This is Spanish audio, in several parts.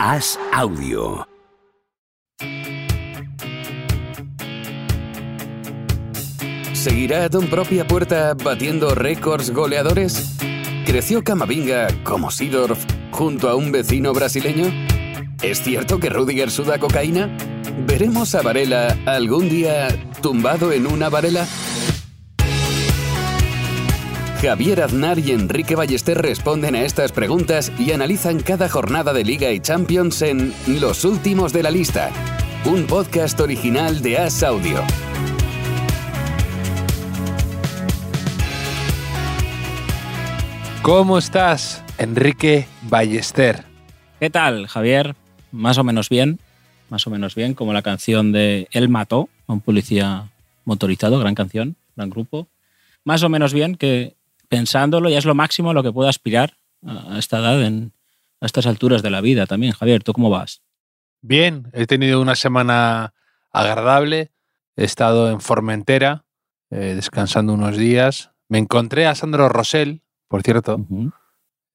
Haz audio. ¿Seguirá a Don Propia Puerta batiendo récords goleadores? ¿Creció Camavinga como Sidorf junto a un vecino brasileño? ¿Es cierto que Rudiger suda cocaína? ¿Veremos a Varela algún día tumbado en una varela? Javier Aznar y Enrique Ballester responden a estas preguntas y analizan cada jornada de Liga y Champions en Los Últimos de la Lista, un podcast original de As Audio. ¿Cómo estás, Enrique Ballester? ¿Qué tal, Javier? Más o menos bien, más o menos bien, como la canción de Él mató a un policía motorizado, gran canción, gran grupo. Más o menos bien, que pensándolo ya es lo máximo a lo que puedo aspirar a esta edad, en, a estas alturas de la vida también. Javier, ¿tú cómo vas? Bien, he tenido una semana agradable, he estado en Formentera, eh, descansando unos días. Me encontré a Sandro Rosell, por cierto,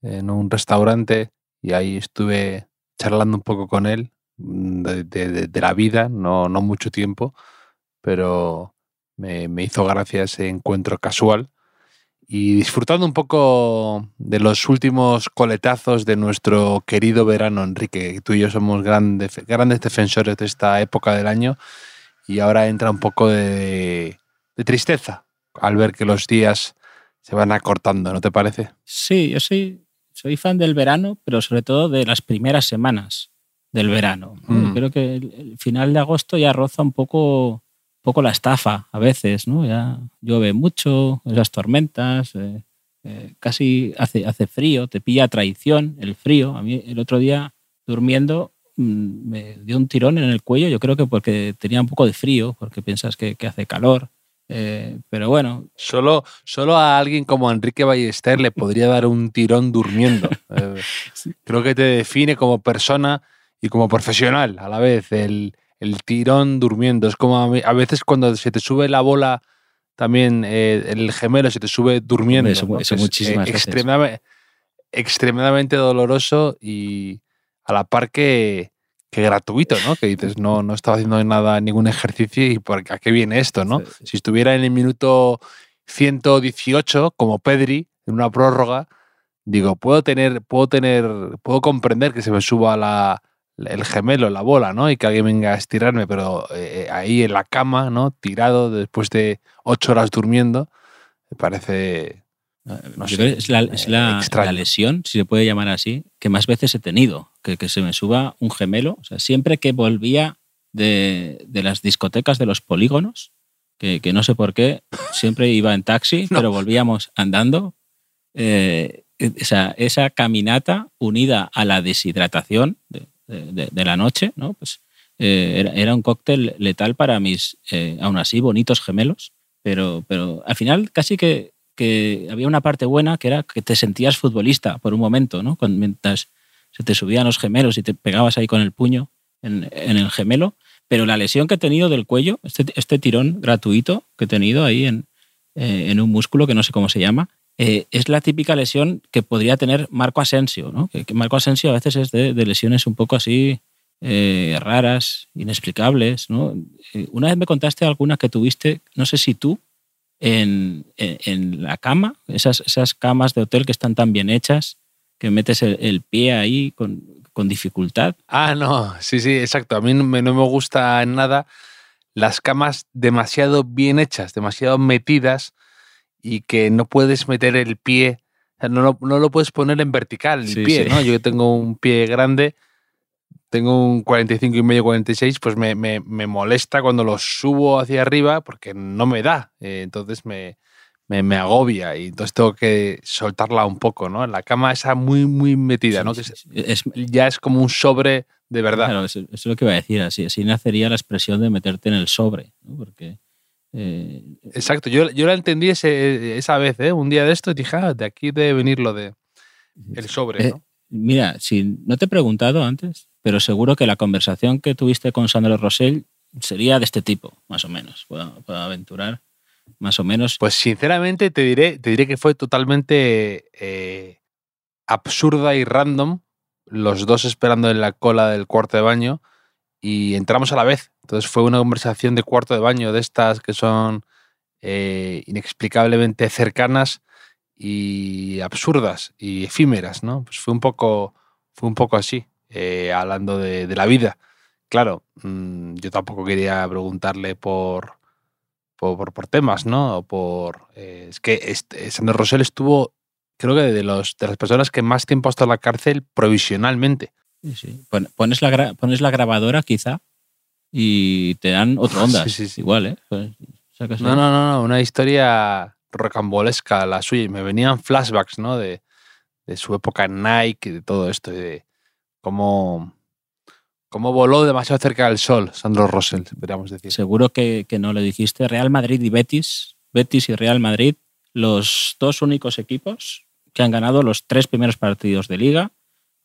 en un restaurante y ahí estuve charlando un poco con él mm, de, de- de- de la vida, no, no mucho tiempo, pero me, me hizo gracia ese encuentro casual y disfrutando un poco de los últimos coletazos de nuestro querido verano, Enrique. Tú y yo somos grandes, grandes defensores de esta época del año y ahora entra un poco de, de tristeza al ver que los días se van acortando, ¿no te parece? Sí, yo soy, soy fan del verano, pero sobre todo de las primeras semanas del verano. ¿no? Mm. Creo que el, final de agosto ya roza un poco, poco la estafa a veces, ¿no? Ya llueve mucho, esas tormentas, eh, eh, casi hace, hace frío, te pilla traición el frío. A mí el otro día durmiendo mm, me dio un tirón en el cuello, yo creo que porque tenía un poco de frío, porque piensas que, que hace calor. Eh, pero bueno, Solo, solo a alguien como Enrique Ballester le podría dar un tirón durmiendo. Creo que te define como persona y como profesional a la vez, el, el tirón durmiendo. Es como a, mí- a veces cuando se te sube la bola, también eh, el gemelo se te sube durmiendo. Eso- ¿no? eso Que es, muchísimas veces. extremadamente, extremadamente doloroso y a la par que, que gratuito, ¿no? Que dices, no, no estaba haciendo nada, ningún ejercicio y por, ¿a qué viene esto, no? Sí, sí. Si estuviera en el minuto 118, como Pedri, en una prórroga, digo, puedo tener, puedo tener, puedo comprender que se me suba la, el gemelo, la bola, ¿no? Y que alguien venga a estirarme, pero eh, ahí en la cama, ¿no? Tirado después de ocho horas durmiendo, me parece. No Yo sé, creo es, la, es la- la lesión, si se puede llamar así, que más veces he tenido, que, que se me suba un gemelo. O sea, siempre que volvía de, de las discotecas de los polígonos, que, que no sé por qué, siempre iba en taxi, No. pero volvíamos andando. eh, esa, esa caminata unida a la deshidratación de, de- la noche, ¿no? Pues, eh, era, un cóctel letal para mis, eh, aún así, bonitos gemelos. Pero, pero al final casi que, que había una parte buena que era que te sentías futbolista por un momento, ¿no? Mientras se te subían los gemelos y te pegabas ahí con el puño en, en el gemelo. Pero la lesión que he tenido del cuello, este, este tirón gratuito que he tenido ahí en, eh, en un músculo que no sé cómo se llama, eh, es la típica lesión que podría tener Marco Asensio, ¿no? Que, Marco Asensio a veces es de, lesiones un poco así eh, raras, inexplicables. Eh, una vez me contaste alguna que tuviste, no sé si tú, en, la cama, esas, esas camas de hotel que están tan bien hechas, que metes el, pie ahí con, dificultad. Ah, no, sí, sí, exacto. A mí no me, no me gusta nada las camas demasiado bien hechas, demasiado metidas y que no puedes meter el pie, o sea, no, lo- no lo puedes poner en vertical el Sí, pie, sí. ¿no? Yo que tengo un pie grande, tengo un 45 y medio, 46, pues me, me, me molesta cuando lo subo hacia arriba porque no me da. eh, entonces me, me, me agobia y entonces tengo que soltarla un poco, ¿no? La cama esa muy, muy metida, ¿no? Sí, Que sí, es- sí. Es- ya es como un sobre de verdad. Claro, eso, eso es lo que iba a decir. Así, así nacería la expresión de meterte en el sobre, ¿no? Porque eh, Exacto, yo, yo la entendí ese- esa vez, ¿eh? un día de esto y dije, ah, de aquí debe venir lo de el sobre, Eh. Mira, si no te he preguntado antes, pero seguro que la conversación que tuviste con Sandro Rosell sería de este tipo, más o menos. Puedo, puedo aventurar, más o menos. Pues sinceramente te diré, te diré que fue totalmente eh, absurda y random los dos esperando en la cola del cuarto de baño y entramos a la vez. Entonces fue una conversación de cuarto de baño de estas que son eh, inexplicablemente cercanas y absurdas y efímeras, ¿no? Pues fue un poco, fue un poco así, eh, hablando de, la vida. Claro, mmm, yo tampoco quería preguntarle por, por, por temas, ¿no? Por, eh, es que este, Sandro Rosell estuvo, creo que de, los, de las personas que más tiempo ha estado en la cárcel provisionalmente. Sí, sí. Pones, la, pones la grabadora quizá y te dan otra onda. Sí, sí, Igual, ¿eh? Pues, no, no, no, no, una historia rocambolesca la suya. Me venían flashbacks, ¿no? De, de su época en Nike, de todo esto, de cómo, cómo voló demasiado cerca del sol, Sandro Rosell, podríamos decir. Seguro que, que, no le dijiste. Real Madrid y Betis, Betis y Real Madrid, los dos únicos equipos que han ganado los tres primeros partidos de liga,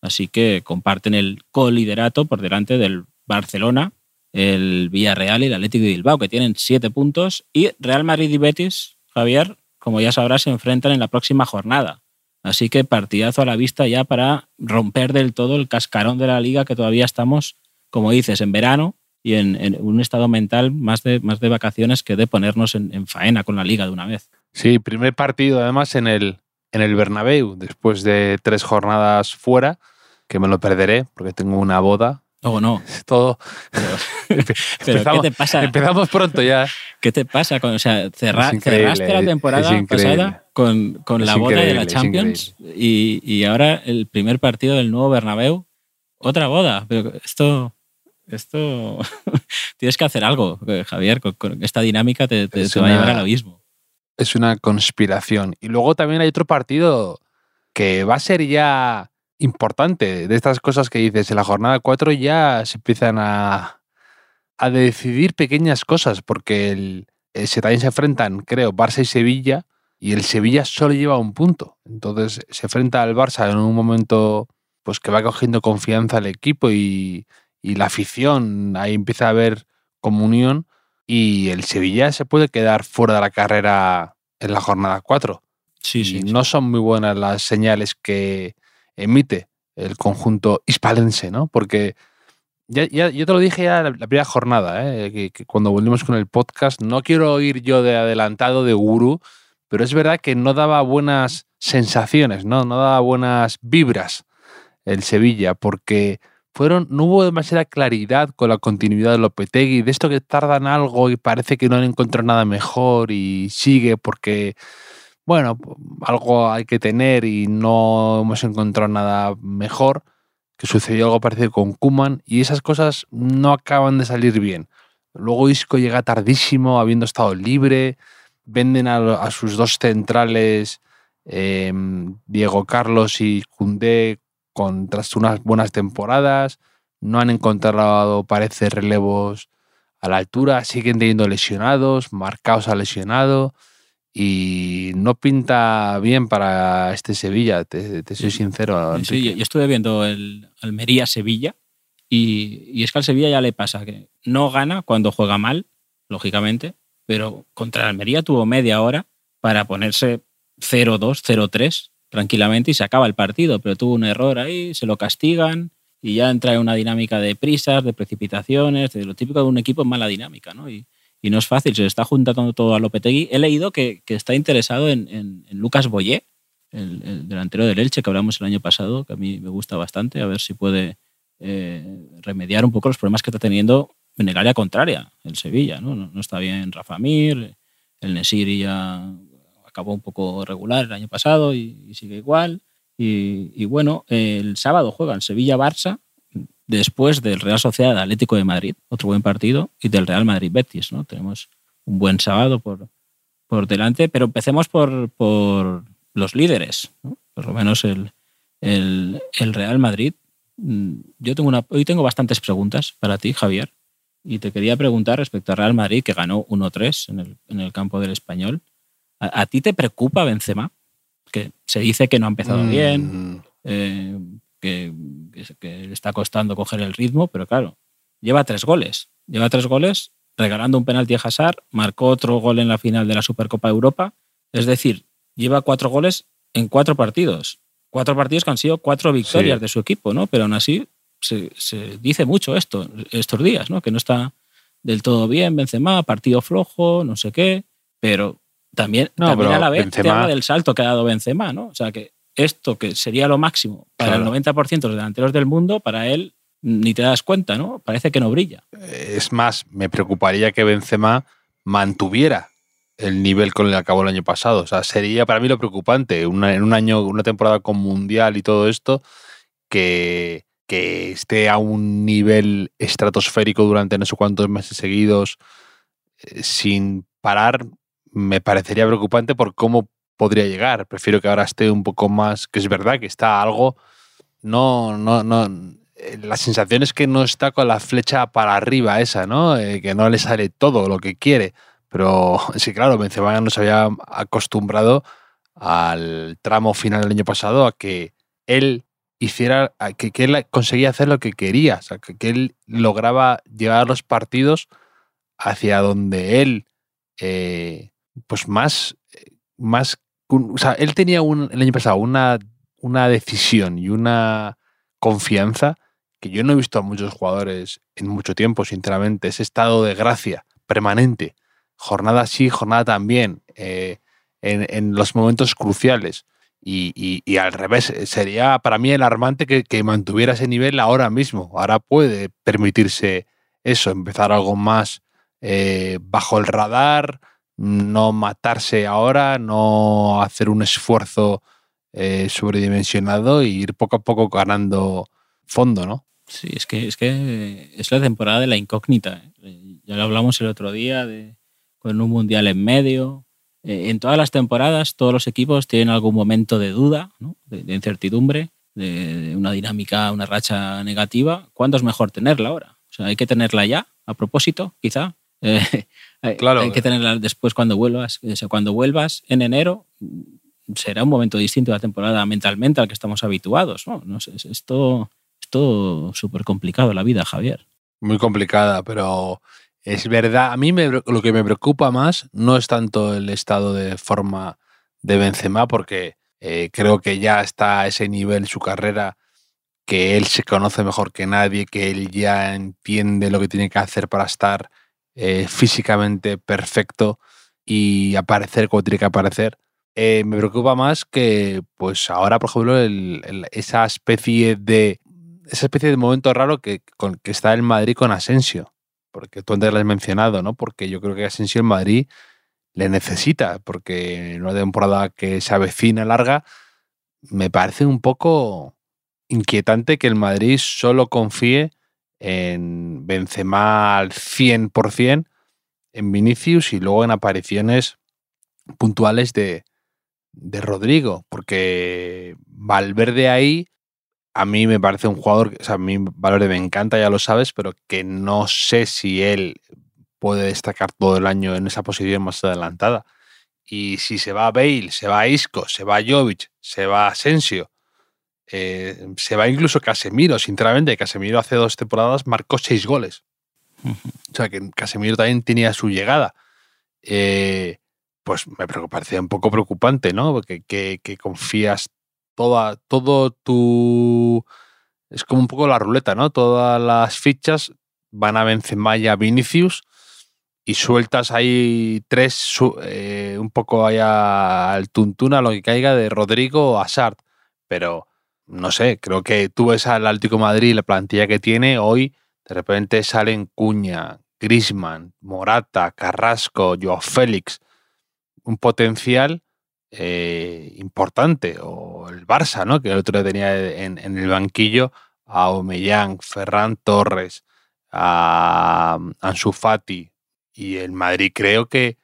así que comparten el coliderato por delante del Barcelona, el Villarreal y el Atlético de Bilbao, que tienen siete puntos, y Real Madrid y Betis, Javier, como ya sabrás, se enfrentan en la próxima jornada. Así que partidazo a la vista ya para romper del todo el cascarón de la liga que todavía estamos, como dices, en verano y en, un estado mental más de, más de vacaciones que de ponernos en, faena con la liga de una vez. Sí, primer partido además en el, en el Bernabéu, después de tres jornadas fuera, que me lo perderé porque tengo una boda Oh, no. Todo. Pero, pero empezamos, ¿qué te pasa? Empezamos pronto ya. ¿Qué te pasa? Con, o sea, cerra, cerraste la temporada pasada con, con la boda de la Champions y, y, ahora el primer partido del nuevo Bernabéu, otra boda. Pero esto, esto tienes que hacer algo, Javier. Con, con esta dinámica te, te, te va a llevar al abismo. Es una conspiración. Y luego también hay otro partido que va a ser ya importante de estas cosas que dices. En la jornada 4 ya se empiezan a, a decidir pequeñas cosas, porque el, el, también se enfrentan, creo, Barça y Sevilla, y el Sevilla solo lleva un punto. Entonces se enfrenta al Barça en un momento pues que va cogiendo confianza el equipo y, y la afición, ahí empieza a haber comunión, y el Sevilla se puede quedar fuera de la carrera en la jornada 4. Sí, sí, no son muy buenas las señales que, emite el conjunto hispalense, ¿no? Porque ya, ya, yo te lo dije ya la, la primera jornada, ¿eh? que, que, cuando volvimos con el podcast, no quiero ir yo de adelantado de gurú, pero es verdad que no daba buenas sensaciones, ¿no? No daba buenas vibras el Sevilla, porque fueron, no hubo demasiada claridad con la continuidad de Lopetegui, de esto que tardan algo y parece que no han encontrado nada mejor y sigue porque bueno, algo hay que tener y no hemos encontrado nada mejor, que sucedió algo parecido con Kuman y esas cosas no acaban de salir bien. Luego Isco llega tardísimo, habiendo estado libre, venden a, a sus dos centrales, eh, Diego Carlos y Cundé, con, tras unas buenas temporadas, no han encontrado, parece, relevos a la altura, siguen teniendo lesionados, marcados a lesionado y no pinta bien para este Sevilla, te, te soy sincero. Enrique. Sí, yo estuve viendo el Almería-Sevilla y, y, es que al Sevilla ya le pasa que no gana cuando juega mal, lógicamente, pero contra el Almería tuvo media hora para ponerse 0-2, 0-3 tranquilamente y se acaba el partido, pero tuvo un error ahí, se lo castigan y ya entra en una dinámica de prisas, de precipitaciones, de lo típico de un equipo en mala dinámica, ¿no? Y, y no es fácil, se está juntando todo a Lopetegui. He leído que, que está interesado en, en, Lucas Boyé, el, el, delantero del Elche que hablamos el año pasado, que a mí me gusta bastante, a ver si puede eh, remediar un poco los problemas que está teniendo en el área contraria, el Sevilla. No, no, no está bien Rafa Mir, el Nesiri ya acabó un poco regular el año pasado y, sigue igual. Y, bueno, el sábado juegan Sevilla-Barça, después del Real Sociedad Atlético de Madrid, otro buen partido, y del Real Madrid Betis. ¿no? Tenemos un buen sábado por, por delante, pero empecemos por, por los líderes, ¿no? por lo menos el, el, el, Real Madrid. Yo tengo una, hoy tengo bastantes preguntas para ti, Javier, y te quería preguntar respecto al Real Madrid, que ganó 1-3 en el, en el campo del español. ¿A, ¿A, ti te preocupa Benzema? Que se dice que no ha empezado mm. bien, eh, que, le está costando coger el ritmo, pero claro, lleva tres goles. Lleva tres goles regalando un penalti a Hazard, marcó otro gol en la final de la Supercopa de Europa. Es decir, lleva cuatro goles en cuatro partidos. cuatro partidos que han sido cuatro victorias de su equipo, ¿no? Pero aún así se, dice mucho esto estos días, ¿no? Que no está del todo bien Benzema, partido flojo, no sé qué, pero también, a la vez Benzema... del salto que ha dado Benzema, ¿no? O sea que esto que sería lo máximo para el 90% de los delanteros del mundo, para él ni te das cuenta, ¿no? Parece que no brilla. Es más, me preocuparía que Benzema mantuviera el nivel con el que acabó el año pasado. O sea, sería para mí lo preocupante, en un año, una temporada con Mundial y todo esto, que, que esté a un nivel estratosférico durante no sé cuántos meses seguidos eh, sin parar, me parecería preocupante por cómo podría llegar. Prefiero que ahora esté un poco más, que es verdad que está algo, no, no, no, eh, la sensación es que no está con la flecha para arriba esa, ¿no? Eh, que no le sale todo lo que quiere. Pero sí, claro, Benzema nos había acostumbrado al tramo final del año pasado a que él hiciera, que, que él conseguía hacer lo que quería, o sea, que, él lograba llevar los partidos hacia donde él, eh, pues más, más, o sea, él tenía un, el año pasado una, una decisión y una confianza que yo no he visto a muchos jugadores en mucho tiempo, sinceramente, ese estado de gracia permanente, jornada sí, jornada también, eh, en, los momentos cruciales. Y, al revés, sería para mí alarmante que, que, mantuviera ese nivel ahora mismo. Ahora puede permitirse eso, empezar algo más eh, bajo el radar, no matarse ahora, no hacer un esfuerzo eh, sobredimensionado y ir poco a poco ganando fondo, ¿no? Sí, es que, es que es la temporada de la incógnita. ¿eh? Ya lo hablamos el otro día, con un mundial en medio. Eh, en todas las temporadas, todos los equipos tienen algún momento de duda, de, incertidumbre, de, una dinámica, una racha negativa. ¿Cuándo es mejor tenerla ahora? O sea, hay que tenerla ya, a propósito, quizá. claro. Hay que tenerla después cuando vuelvas. O sea, cuando vuelvas en enero, será un momento distinto de la temporada mentalmente al que estamos habituados. ¿no? no sé, esto todo súper complicado la vida, Javier. Muy complicada, pero es verdad. A mí lo que me preocupa más no es tanto el estado de forma de Benzema, porque eh, creo que ya está a ese nivel su carrera, que él se conoce mejor que nadie, que él ya entiende lo que tiene que hacer para estar eh, físicamente perfecto y aparecer como tiene que aparecer. Eh, me preocupa más que, pues ahora, por ejemplo, esa especie de esa especie de momento raro que, con, que está el Madrid con Asensio, porque tú antes lo has mencionado, ¿no? Porque yo creo que Asensio en Madrid le necesita, porque en una temporada que se avecina larga, me parece un poco inquietante que el Madrid solo confíe en Benzema al 100%, en Vinicius y luego en apariciones puntuales de, de Rodrigo, porque Valverde ahí a mí me parece un jugador, o a mí Valverde me encanta, ya lo sabes, pero que no sé si él puede destacar todo el año en esa posición más adelantada. Y si se va Bale, se va Isco, se va Jovic, se va Asensio, eh, se va incluso Casemiro, sinceramente, Casemiro hace dos temporadas marcó seis goles. O sea que Casemiro también tenía su llegada. Eh, pues me parece un poco preocupante, ¿no? Porque que, que confías todo tu... Es como un poco la ruleta, ¿no? Todas las fichas van a Benzema y a Vinicius y sueltas ahí tres, eh, un poco allá al tuntuna, lo que caiga de Rodrigo o Hazard. Pero, no sé, creo que tú ves al Atlético Madrid, la plantilla que tiene, hoy de repente salen Cuña, Grisman, Morata, Carrasco, Joao Félix, un potencial eh, importante, o el Barça, ¿no? que el otro tenía en, el banquillo a Omeyang, Ferran Torres, a Ansu Fati, y el Madrid creo que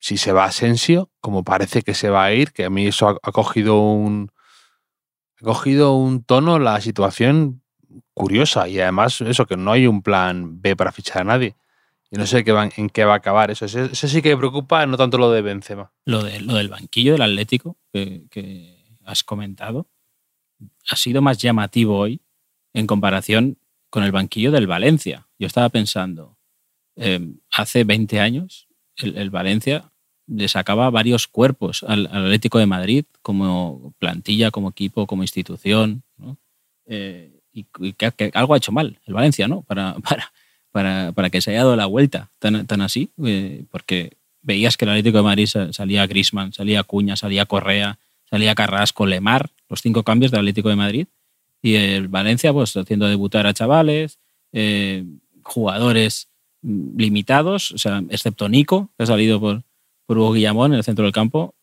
si se va Asensio, como parece que se va a ir, que a mí eso ha, cogido un ha cogido un tono la situación curiosa y además eso que no hay un plan B para fichar a nadie. Y no sé qué en qué va a acabar eso. Eso, sí que me preocupa, no tanto lo de Benzema. Lo, de, lo del banquillo del Atlético que, has comentado ha sido más llamativo hoy en comparación con el banquillo del Valencia. Yo estaba pensando, em, hace 20 años el, Valencia le sacaba varios cuerpos al, Atlético de Madrid como plantilla, como equipo, como institución. Eh, y, que, algo ha hecho mal el Valencia, ¿no? Para, para, para, para que se haya dado la vuelta tan, tan así, eh, porque veías que el Atlético de Madrid salía Grisman, salía Cuña, salía Correa, salía Carrasco, Lemar, los cinco cambios del Atlético de Madrid. Y el Valencia, pues haciendo debutar a chavales, eh, jugadores limitados, o sea, excepto Nico, que ha salido por, por Hugo Guillamón en el centro del campo,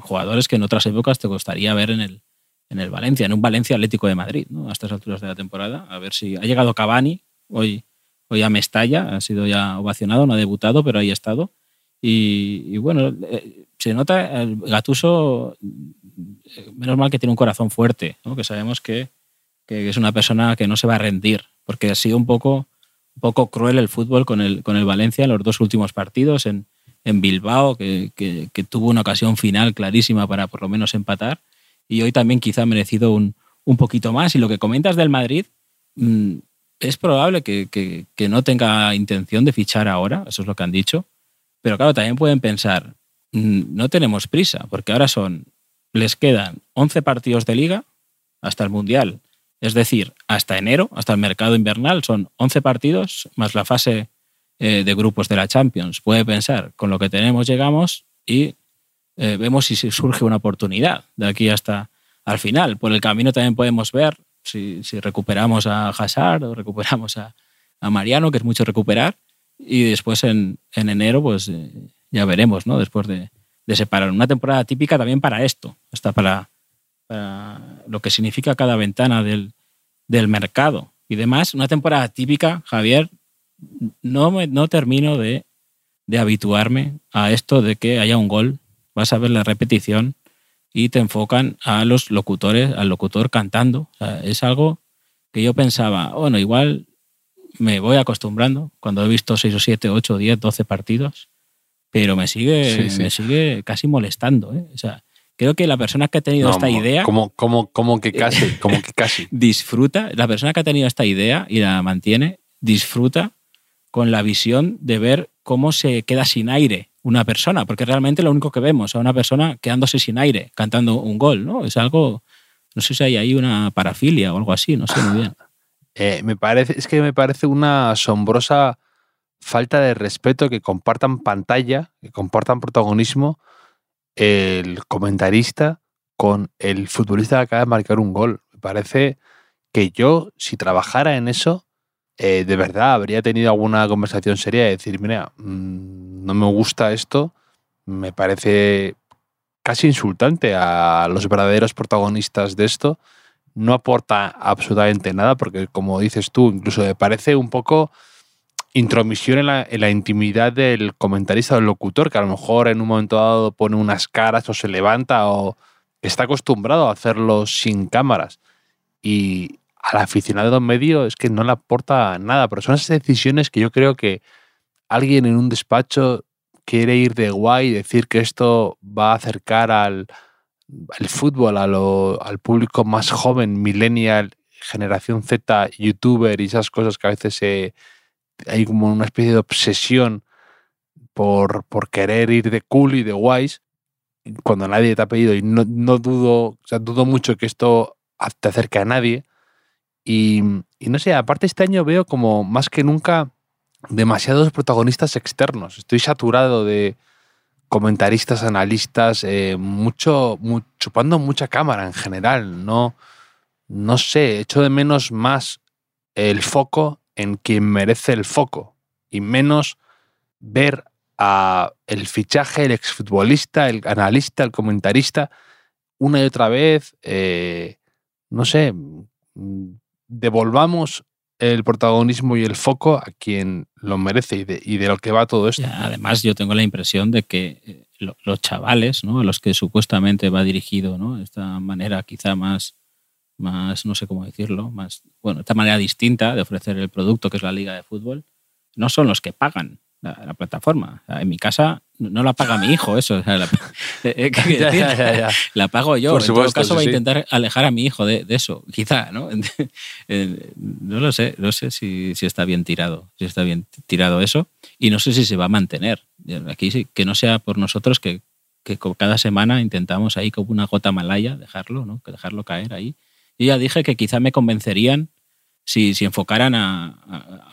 jugadores que en otras épocas te gustaría ver en el, en el Valencia, en un Valencia Atlético de Madrid, ¿no? a estas alturas de la temporada. A ver si ha llegado Cavani, hoy, hoy a Mestalla, ha sido ya ovacionado, no ha debutado, pero ahí ha estado. Y, bueno, eh, se nota el Gatuso, menos mal que tiene un corazón fuerte, que sabemos que, que, es una persona que no se va a rendir, porque ha sido un poco, un poco cruel el fútbol con el, con el Valencia en los dos últimos partidos, en, en Bilbao, que, que, tuvo una ocasión final clarísima para por lo menos empatar, y hoy también quizá ha merecido un, un poquito más. Y lo que comentas del Madrid, mm, es probable que, que, no tenga intención de fichar ahora, eso es lo que han dicho, pero claro, también pueden pensar, mm, no tenemos prisa, porque ahora son, les quedan 11 partidos de liga hasta el Mundial, es decir, hasta enero, hasta el mercado invernal, son 11 partidos más la fase eh, de grupos de la Champions. Puede pensar, con lo que tenemos llegamos y eh, vemos si surge una oportunidad de aquí hasta al final. Por el camino también podemos ver si, recuperamos a Hazard o recuperamos a, Mariano, que es mucho recuperar, y después en, enero pues eh, ya veremos, ¿no? Después de, separar. Una temporada típica también para esto, hasta para, lo que significa cada ventana del, mercado y demás. Una temporada típica, Javier, no, me, no termino de, de habituarme a esto de que haya un gol vas a ver la repetición y te enfocan a los locutores, al locutor cantando. es algo que yo pensaba, bueno, igual me voy acostumbrando cuando he visto 6 o 7, 8, 10, 12 partidos, pero me sigue, me sigue casi molestando. ¿eh? O sea, creo que la persona que ha tenido esta idea... Como, como, como que casi, como que casi. disfruta, la persona que ha tenido esta idea y la mantiene, disfruta con la visión de ver cómo se queda sin aire una persona, porque realmente lo único que vemos a una persona quedándose sin aire, cantando un gol, ¿no? Es algo, no sé si hay ahí una parafilia o algo así, no sé muy bien. Eh, me parece, es que me parece una asombrosa falta de respeto que compartan pantalla, que compartan protagonismo el comentarista con el futbolista que acaba de marcar un gol. Me parece que yo, si trabajara en eso, eh, de verdad habría tenido alguna conversación seria de decir, mira, mm, no me gusta esto, me parece casi insultante a los verdaderos protagonistas de esto. No aporta absolutamente nada porque, como dices tú, incluso me parece un poco intromisión en la, intimidad del comentarista o del locutor, que a lo mejor en un momento dado pone unas caras o se levanta o está acostumbrado a hacerlo sin cámaras. Y al aficionado medio es que no le aporta nada, pero son esas decisiones que yo creo que alguien en un despacho quiere ir de guay y decir que esto va a acercar al, fútbol al público más joven, millennial, generación Z, youtuber y esas cosas que a veces hay como una especie de obsesión por, por, querer ir de cool y de guays cuando nadie te ha pedido y no, no dudo, o sea, dudo mucho que esto te acerque a nadie. Y, no sé, aparte este año veo como más que nunca demasiados protagonistas externos. Estoy saturado de comentaristas, analistas, eh, mucho, chupando mucha cámara en general. No, no sé, echo de menos más el foco en quien merece el foco y menos ver a el fichaje, el exfutbolista, el analista, el comentarista, una y otra vez, eh, no sé, devolvamos el protagonismo y el foco a quien lo merece y de, y de lo que va todo esto. además, yo tengo la impresión de que eh, los chavales, ¿no? a los que supuestamente va dirigido, ¿no? esta manera quizá más, más, no sé cómo decirlo, más, bueno, esta manera distinta de ofrecer el producto que es la liga de fútbol, no son los que pagan la, plataforma. en mi casa no la paga mi hijo, eso. la, eh, eh, la, pago yo. Por en todo caso, voy a intentar alejar a mi hijo de, eso, quizá, ¿no? no lo sé, no sé si, si, está bien tirado, si está bien tirado eso, y no sé si se va a mantener. aquí sí, que no sea por nosotros que, que cada semana intentamos ahí como una gota malaya dejarlo, ¿no? Que dejarlo caer ahí. Yo ya dije que quizá me convencerían si, si enfocaran a,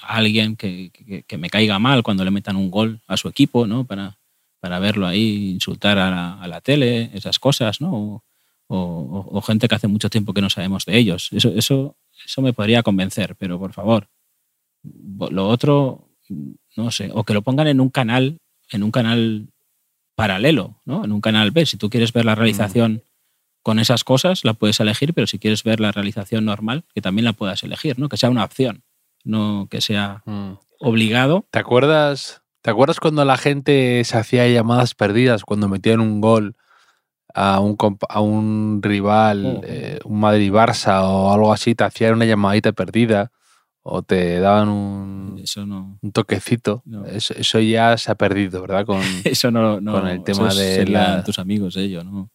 alguien que, que, me caiga mal cuando le metan un gol a su equipo, ¿no? Para, para verlo ahí, insultar a la, a la tele, esas cosas, ¿no? O, o, gente que hace mucho tiempo que no sabemos de ellos. Eso, eso, eso me podría convencer, pero por favor, lo otro, no sé, o que lo pongan en un canal, en un canal paralelo, ¿no? En un canal B. Si tú quieres ver la mm. Con esas cosas, la puedes elegir, pero si quieres ver la realización normal, que también la puedas elegir, ¿no? Que sea una opción, no que sea mm. obligado. ¿Te acuerdas, ¿Te acuerdas cuando la gente se hacía llamadas perdidas cuando metían un gol a un, a un rival, oh. eh, un Madrid-Barça o algo así, te hacían una llamadita perdida? o te daban un, un toquecito. Eso, ya se ha perdido, ¿verdad? Con, eso no, con el tema de tus amigos ellos, ¿no?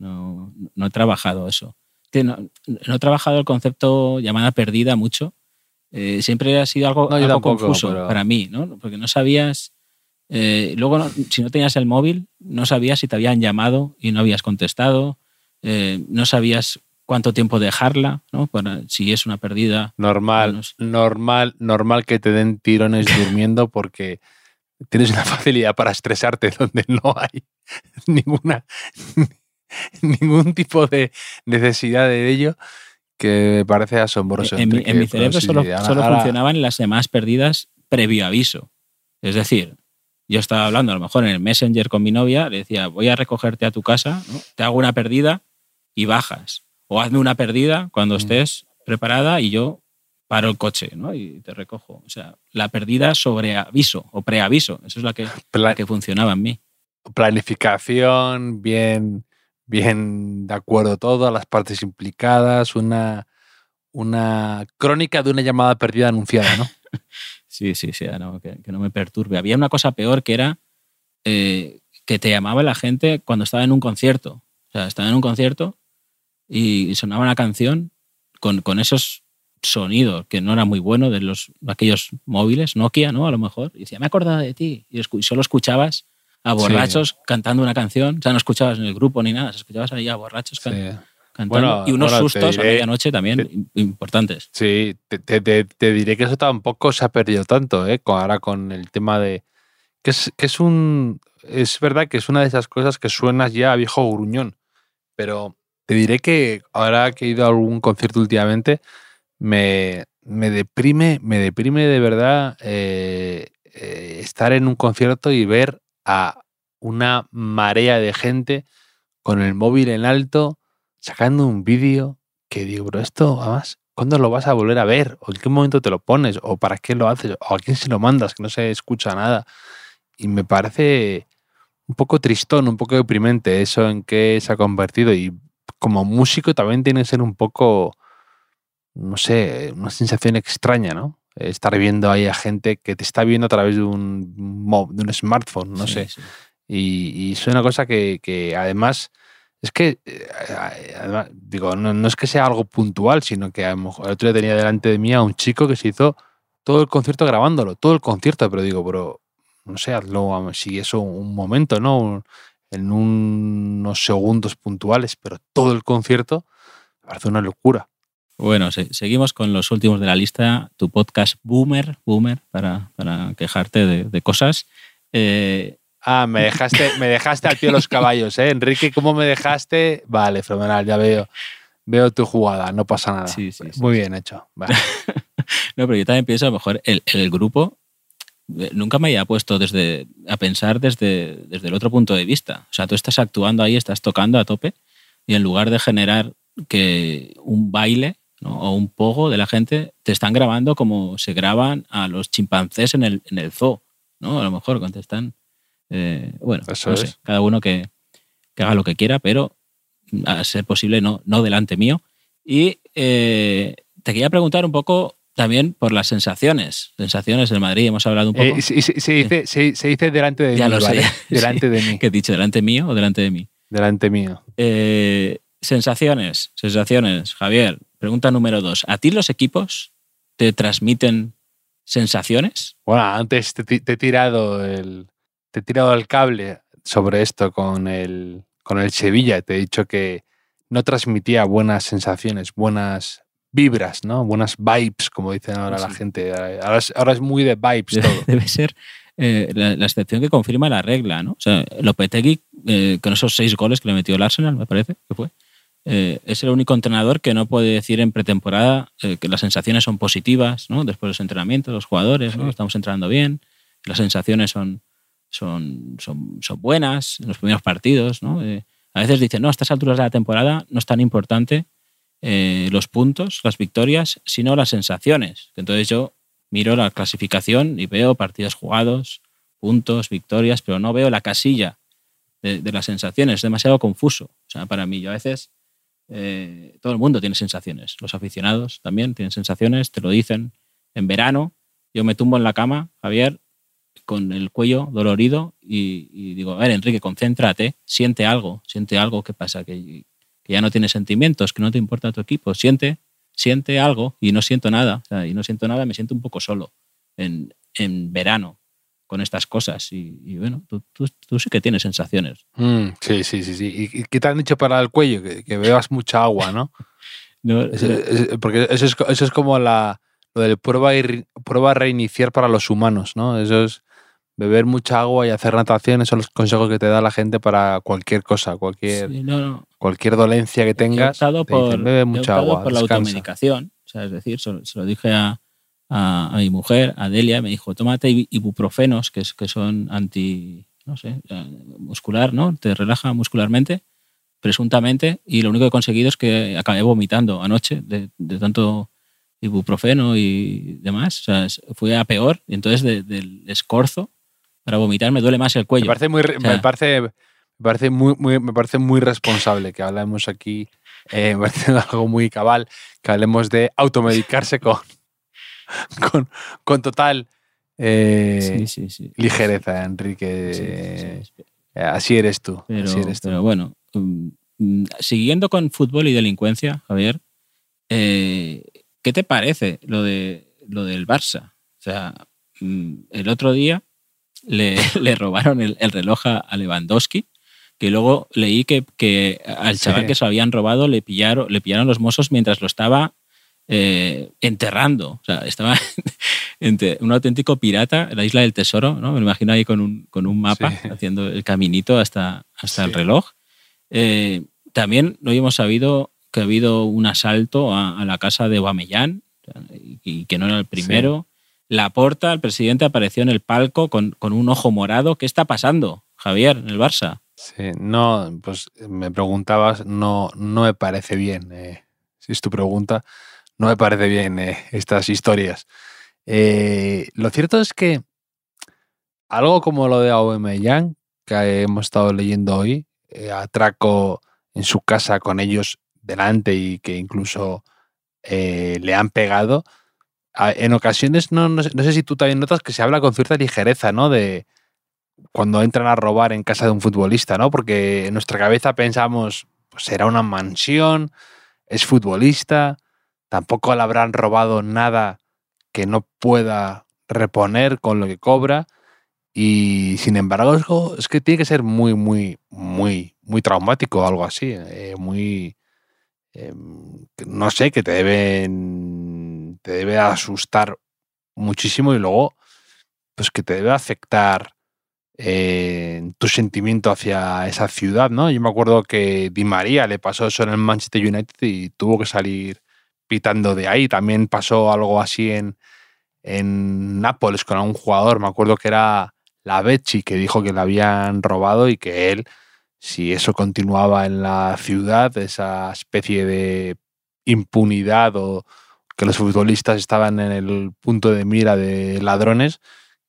No, no he trabajado eso. No, no, he trabajado el concepto llamada perdida mucho. Eh, siempre ha sido algo, algo confuso para mí, ¿no? Porque no sabías. Eh, luego, si no tenías el móvil, no sabías si te habían llamado y no habías contestado. Eh, no sabías cuánto tiempo dejarla, ¿no? si es una pérdida. Normal, normal, normal que te den tirones durmiendo porque tienes una facilidad para estresarte donde no hay ninguna ningún tipo de necesidad de ello que me parece asombroso. En, mi, cerebro solo, funcionaban las demás perdidas previo aviso. Es decir, yo estaba hablando a lo mejor en el Messenger con mi novia, le decía, voy a recogerte a tu casa, te hago una perdida y bajas o hazme una perdida cuando mm. estés preparada y yo paro el coche ¿no? y te recojo. O sea, la perdida sobre aviso o preaviso. Eso es la que, que funcionaba en mí. Planificación, bien, bien de acuerdo todas las partes implicadas, una, una crónica de una llamada perdida anunciada, ¿no? sí, sí, sí, que, no me perturbe. Había una cosa peor que era eh, que te llamaba la gente cuando estaba en un concierto. O sea, estaba en un concierto y sonaba una canción con, con esos sonidos que no era muy bueno de los aquellos móviles, Nokia, ¿no? A lo mejor. Y decía, me he acordado de ti. Y solo escuchabas a borrachos cantando una canción. O sea, no escuchabas en el grupo ni nada, escuchabas ahí a borrachos cantando. y unos sustos a medianoche también importantes. Sí, te, te, diré que eso tampoco se ha perdido tanto, ¿eh? Ahora con el tema de. Que es, que es un. Es verdad que es una de esas cosas que suenas ya a viejo gruñón. Pero te diré que ahora que he ido a algún concierto últimamente, me, deprime, me deprime de verdad eh, eh, estar en un concierto y ver a una marea de gente con el móvil en alto, sacando un vídeo que digo, bro, esto además, ¿cuándo lo vas a volver a ver? ¿O en qué momento te lo pones? ¿O para qué lo haces? ¿O a quién se lo mandas? Que no se escucha nada. Y me parece un poco tristón, un poco deprimente eso en qué se ha convertido. Y como músico también tiene que ser un poco, no sé, una sensación extraña, ¿no? Estar viendo ahí a gente que te está viendo a través de un, de un smartphone, no sé. Y, es una cosa que, además, es que, eh, digo, no, es que sea algo puntual, sino que a lo mejor el otro día tenía delante de mí a un chico que se hizo todo el concierto grabándolo, todo el concierto, pero digo, pero no sé, hazlo si eso un momento, ¿no? en unos segundos puntuales, pero todo el concierto me parece una locura. Bueno, seguimos con los últimos de la lista. Tu podcast Boomer, Boomer, para, para quejarte de, cosas. Eh, ah, me dejaste, me dejaste al pie de los caballos, ¿eh? Enrique, ¿cómo me dejaste? Vale, fenomenal, ya veo. Veo tu jugada, no pasa nada. Sí, sí, Muy bien hecho. no, pero yo también pienso a lo mejor el, el grupo eh, nunca me había puesto desde, a pensar desde, desde el otro punto de vista. O sea, tú estás actuando ahí, estás tocando a tope y en lugar de generar que un baile o un pogo de la gente, te están grabando como se graban a los chimpancés en el, en el zoo. ¿no? A lo mejor contestan. Eh, bueno, cada uno que, haga lo que quiera, pero a ser posible no, no delante mío. Y eh, te quería preguntar un poco también por las sensaciones. Sensaciones del Madrid, hemos hablado un poco. Eh, se, dice, se, dice, delante de ya mí. Lo sé. Delante de mí. ¿Qué he dicho? ¿Delante mío o delante de mí? Delante mío. Eh, sensaciones, sensaciones. Javier, pregunta número dos. ¿A ti los equipos te transmiten sensaciones? Bueno, antes te, he tirado el, te he tirado el cable sobre esto con el, con el Sevilla. Te he dicho que no transmitía buenas sensaciones, buenas vibras, ¿no? Buenas vibes, como dicen ahora la gente. Ahora es, ahora es, muy de vibes todo. Debe ser eh, la, excepción que confirma la regla, ¿no? O sea, Lopetegui, eh, con esos seis goles que le metió el Arsenal, me parece que fue, eh, es el único entrenador que no puede decir en pretemporada que las sensaciones son positivas, ¿no? Después de los entrenamientos, los jugadores, ¿no? Estamos entrenando bien, las sensaciones son, son, son, son buenas en los primeros partidos, ¿no? a veces dicen, no, a estas alturas de la temporada no es tan importante los puntos, las victorias, sino las sensaciones. Entonces yo miro la clasificación y veo partidos jugados, puntos, victorias, pero no veo la casilla de, las sensaciones. Es demasiado confuso. O sea, para mí, yo a veces eh, todo el mundo tiene sensaciones. Los aficionados también tienen sensaciones, te lo dicen. En verano, yo me tumbo en la cama, Javier, con el cuello dolorido y, digo, a ver, Enrique, concéntrate, siente algo, siente algo, ¿qué pasa? Que, que ya no tienes sentimientos, que no te importa tu equipo, siente siente algo y no siento nada. y no siento nada, me siento un poco solo en, en verano con estas cosas. Y, bueno, tú, tú, sí que tienes sensaciones. Mm, sí, sí, sí, sí. ¿Y qué te han dicho para el cuello? Que, bebas mucha agua, ¿no? porque eso es, eso es como la, lo del prueba, y, prueba a reiniciar para los humanos, ¿no? Eso es beber mucha agua y hacer natación, esos son los consejos que te da la gente para cualquier cosa, cualquier, cualquier dolencia que tengas. por, bebe mucha agua. por la automedicación, es decir, se, lo dije a, a, mi mujer, a Delia, me dijo, tómate ibuprofenos, que, es, que son anti, no sé, muscular, ¿no? Te relaja muscularmente, presuntamente, y lo único que he conseguido es que acabé vomitando anoche de, de tanto ibuprofeno y demás. O sea, fue a peor, y entonces del escorzo para vomitar me duele más el cuello. Me parece muy, me parece, me parece muy, me parece muy responsable que hablemos aquí, eh, me parece algo muy cabal, que hablemos de automedicarse con, con, con total eh, ligereza, Enrique. así eres tú. Pero, bueno, mm, mm, siguiendo con fútbol y delincuencia, Javier, eh, ¿qué te parece lo, de, lo del Barça? O sea, mm, el otro día le, le robaron el, reloj a Lewandowski, que luego leí que, que al chaval que se lo habían robado le pillaron, le pillaron los mozos mientras lo estaba eh, enterrando. O sea, estaba un auténtico pirata en la isla del tesoro, ¿no? Me imagino ahí con un, con un mapa haciendo el caminito hasta, hasta el reloj. Eh, también lo hemos sabido que ha habido un asalto a, la casa de Guamellán y, que no era el primero. La Porta, el presidente, apareció en el palco con, un ojo morado. ¿Qué está pasando, Javier, en el Barça? Sí, no, pues me preguntabas, no, no me parece bien, eh, si es tu pregunta, no me parece bien eh, estas historias. Eh, lo cierto es que algo como lo de Aubameyang, que hemos estado leyendo hoy, atraco en su casa con ellos delante y que incluso le han pegado, en ocasiones, no, no, sé, si tú también notas que se habla con cierta ligereza, ¿no? De cuando entran a robar en casa de un futbolista, ¿no? Porque en nuestra cabeza pensamos, pues será una mansión, es futbolista, tampoco le habrán robado nada que no pueda reponer con lo que cobra. Y sin embargo, es que tiene que ser muy, muy, muy, muy traumático o algo así. Eh, muy. Em, no sé, que te deben te debe asustar muchísimo y luego, pues que te debe afectar tu sentimiento hacia esa ciudad, ¿no? Yo me acuerdo que Di María le pasó eso en el Manchester United y tuvo que salir pitando de ahí. También pasó algo así en, en Nápoles con un jugador, me acuerdo que era la Becci, que dijo que le habían robado y que él, si eso continuaba en la ciudad, esa especie de impunidad o, que los futbolistas estaban en el punto de mira de ladrones,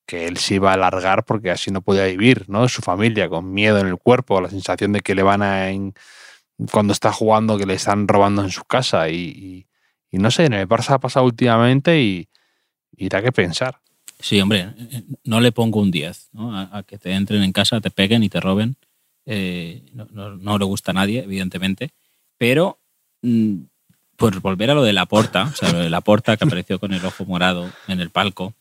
que él se iba a alargar porque así no podía vivir, ¿no? Su familia, con miedo en el cuerpo, la sensación de que le van a... cuando está jugando, que le están robando en su casa. Y, no sé, en el Barça ha pasado últimamente y, y da que pensar. Sí, hombre, no le pongo un 10, ¿no? a, que te entren en casa, te peguen y te roben. Eh, no, no, le gusta a nadie, evidentemente, pero por volver a lo de la porta, o sea, lo de la porta que apareció con el ojo morado en el palco,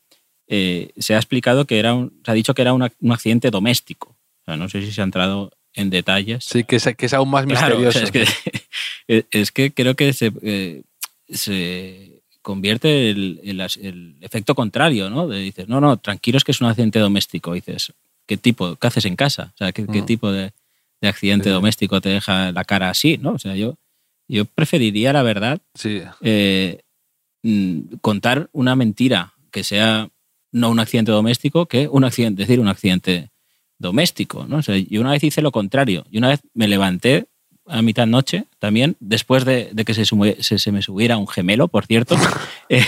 eh, se ha explicado que era un, se ha dicho que era un, un accidente doméstico. O sea, no sé si se ha entrado en detalles. Sí, que es, que es aún más Claro, o misterioso. sea, es, que, es que creo que se, eh, se convierte el, el efecto contrario, ¿no? De, dices, no, no, tranquilos que es un accidente doméstico. dices, ¿qué tipo? ¿Qué haces en casa? O sea, ¿qué, qué tipo de, de accidente Sí, sí. doméstico te deja la cara así, ¿no? O sea, yo, yo preferiría, la verdad, Sí. eh, mm, contar una mentira que sea no un accidente doméstico que un accidente, es decir, un accidente doméstico. ¿no? O sea, yo una vez hice lo contrario. Y una vez me levanté a mitad noche también, después de, de que se, se, se me subiera un gemelo, por cierto, eh,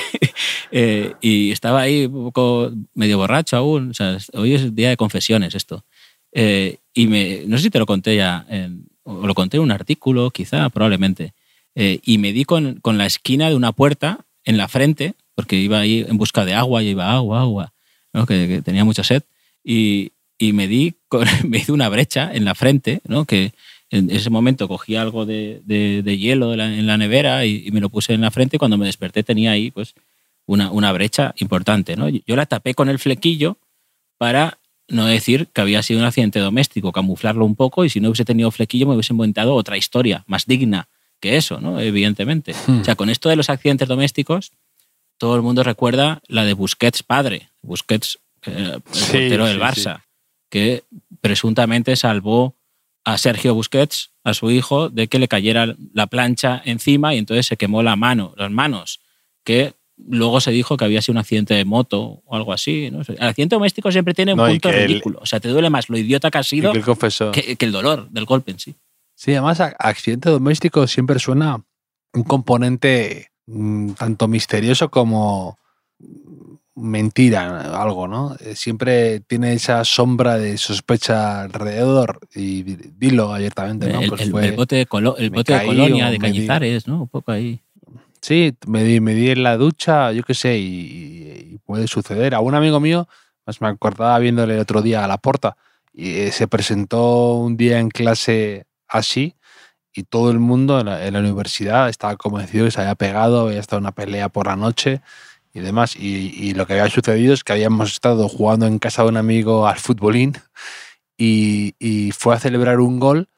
eh, y estaba ahí un poco medio borracho aún. O sea, hoy es día de confesiones esto. Eh, y me, no sé si te lo conté ya, en- o lo conté en un artículo, quizá, probablemente. Eh, y me di con, con la esquina de una puerta en la frente, porque iba ahí en busca de agua, y iba agua, agua, ¿no? que, que tenía mucha sed, y, y me di, con, me hice una brecha en la frente, ¿no? que en ese momento cogí algo de, de- de hielo de la- en la nevera y, y me lo puse en la frente y cuando me desperté tenía ahí pues una, una brecha importante. ¿no? Yo la tapé con el flequillo para no decir que había sido un accidente doméstico, camuflarlo un poco y si no hubiese tenido flequillo me hubiese inventado otra historia más digna que eso, ¿no? evidentemente. Hmm. O sea, con esto de los accidentes domésticos, todo el mundo recuerda la de Busquets padre, Busquets, eh, el Sí, portero del sí, Barça, que presuntamente salvó a Sergio Busquets, a su hijo, de que le cayera la plancha encima y entonces se quemó la mano, las manos, que luego se dijo que había sido un accidente de moto o algo así. ¿no? El accidente doméstico siempre tiene un No, punto que el- ridículo. O sea, te duele más lo idiota que has sido que confesó. que, que el dolor del golpe en sí. Sí, además, accidente doméstico siempre suena un componente mm, tanto misterioso como mentira, algo, ¿no? Eh, Siempre tiene esa sombra de sospecha alrededor. Y di- dilo abiertamente, ¿no? el, Pues el- fue- el bote de, Colo- el bote de Colonia, de di- Cañizares, ¿no? Un poco ahí. Sí, me di, me di en la ducha, yo qué sé, y, y puede suceder. A un amigo mío, más me acordaba viéndole el otro día a la porta, y eh, se presentó un día en clase así, y todo el mundo en la, en la universidad estaba convencido que se había pegado, había estado en una pelea por la noche y demás. Y, lo que había sucedido es que habíamos estado jugando en casa de un amigo al futbolín y, y fue a celebrar un gol.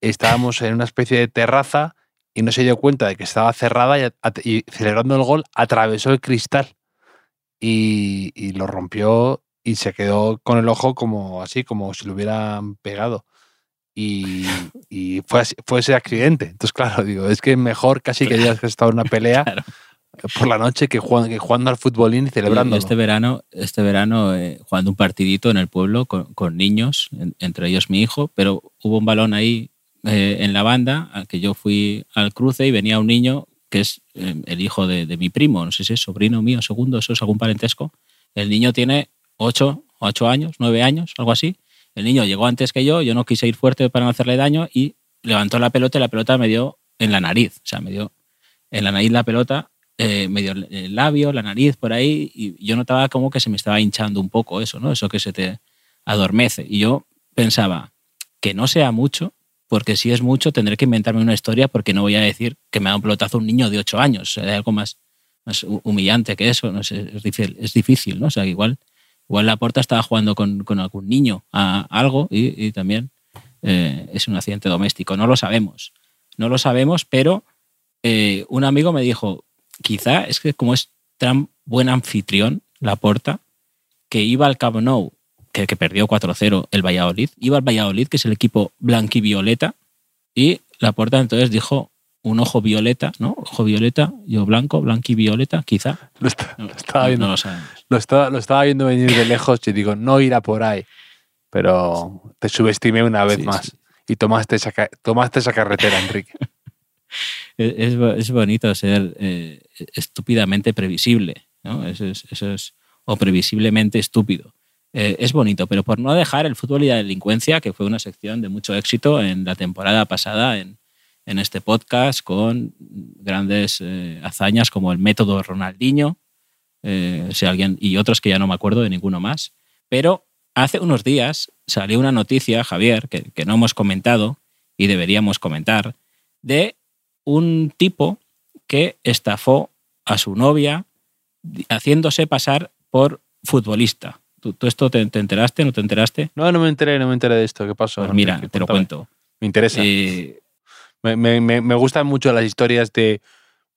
Estábamos en una especie de terraza y no se dio cuenta de que estaba cerrada y, celebrando el gol atravesó el cristal y, lo rompió y se quedó con el ojo como así, como si lo hubieran pegado. Y, fue, fue ese accidente. Entonces, claro, digo, es que mejor casi que has estado en una pelea Claro. Por la noche que jugando, que jugando al futbolín y celebrando. Este verano, este verano eh, jugando un partidito en el pueblo con, con niños, en- entre ellos mi hijo, pero hubo un balón ahí eh, en la banda al que yo fui al cruce y venía un niño que es eh, el hijo de, de mi primo, no sé si es sobrino mío, segundo, eso es algún parentesco. El niño tiene ocho, ocho años, nueve años, algo así. El niño llegó antes que yo, yo no quise ir fuerte para no hacerle daño y levantó la pelota y la pelota me dio en la nariz. O sea, me dio en la nariz la pelota, eh, me dio el labio, la nariz, por ahí, y yo notaba como que se me estaba hinchando un poco eso, ¿no? Eso que se te adormece. Y yo pensaba que no sea mucho, porque si es mucho tendré que inventarme una historia porque no voy a decir que me dado un pelotazo un niño de ocho años. O sea, hay algo más, más hu- humillante que eso, no sé, es difícil, es difícil ¿no? O sea, igual, igual la puerta estaba jugando con, con algún niño a algo y, y también eh, es un accidente doméstico. No lo sabemos. No lo sabemos, pero eh, un amigo me dijo, quizá es que como es tan buen anfitrión, la porta, que iba al Camp Nou, que, que perdió 4-0 el Valladolid, iba al Valladolid, que es el equipo blanquivioleta, y la porta entonces dijo un ojo violeta, ¿no? Ojo violeta, yo blanco, blanquivioleta, quizá. Lo, está- No, lo estaba viendo, no lo sabemos. lo estaba, lo estaba viendo venir de lejos y digo, no irá por ahí. Pero te subestimé una vez Sí, más sí. y tomaste esa, tomaste esa carretera, Enrique. Es, es bo- es bonito ser eh, estúpidamente previsible, ¿no? Eso es, o previsiblemente estúpido. Eh, es bonito, pero por no dejar el fútbol y la delincuencia, que fue una sección de mucho éxito en la temporada pasada en, en este podcast, con grandes eh, hazañas como el método Ronaldinho, si alguien, y otros que ya no me acuerdo de ninguno más. Pero hace unos días salió una noticia, Javier, que, que no hemos comentado y deberíamos comentar, de un tipo que estafó a su novia haciéndose pasar por futbolista. ¿Tú, esto te, enteraste? ¿No te enteraste? No, no me enteré, no me enteré de esto. ¿Qué pasó? Pues mira, te lo cuento. Me interesa. Eh, me, me, me, gustan mucho las historias de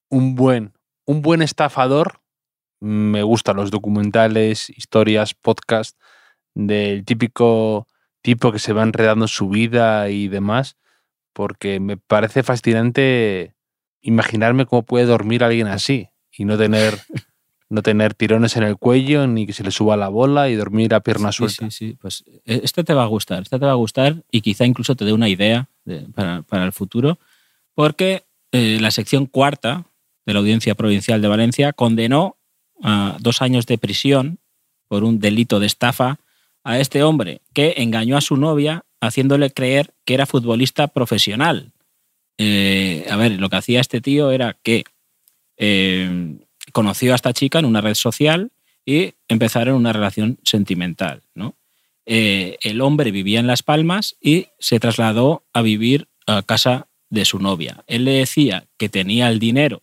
un buen, un buen estafador. Me gustan los documentales, historias, podcasts del típico tipo que se va enredando su vida y demás, porque me parece fascinante imaginarme cómo puede dormir alguien así y no tener no tener tirones en el cuello ni que se le suba la bola y dormir a pierna suelta. Sí, sí, pues este te va a gustar, este te va a gustar y quizá incluso te dé una idea para, el futuro, porque eh, la sección cuarta de la Audiencia Provincial de Valencia condenó a dos años de prisión por un delito de estafa a este hombre que engañó a su novia haciéndole creer que era futbolista profesional. Eh, a ver, lo que hacía este tío era que conoció a esta chica en una red social y empezaron una relación sentimental. ¿no? Eh, el hombre vivía en Las Palmas y se trasladó a vivir a casa de su novia. Él le decía que tenía el dinero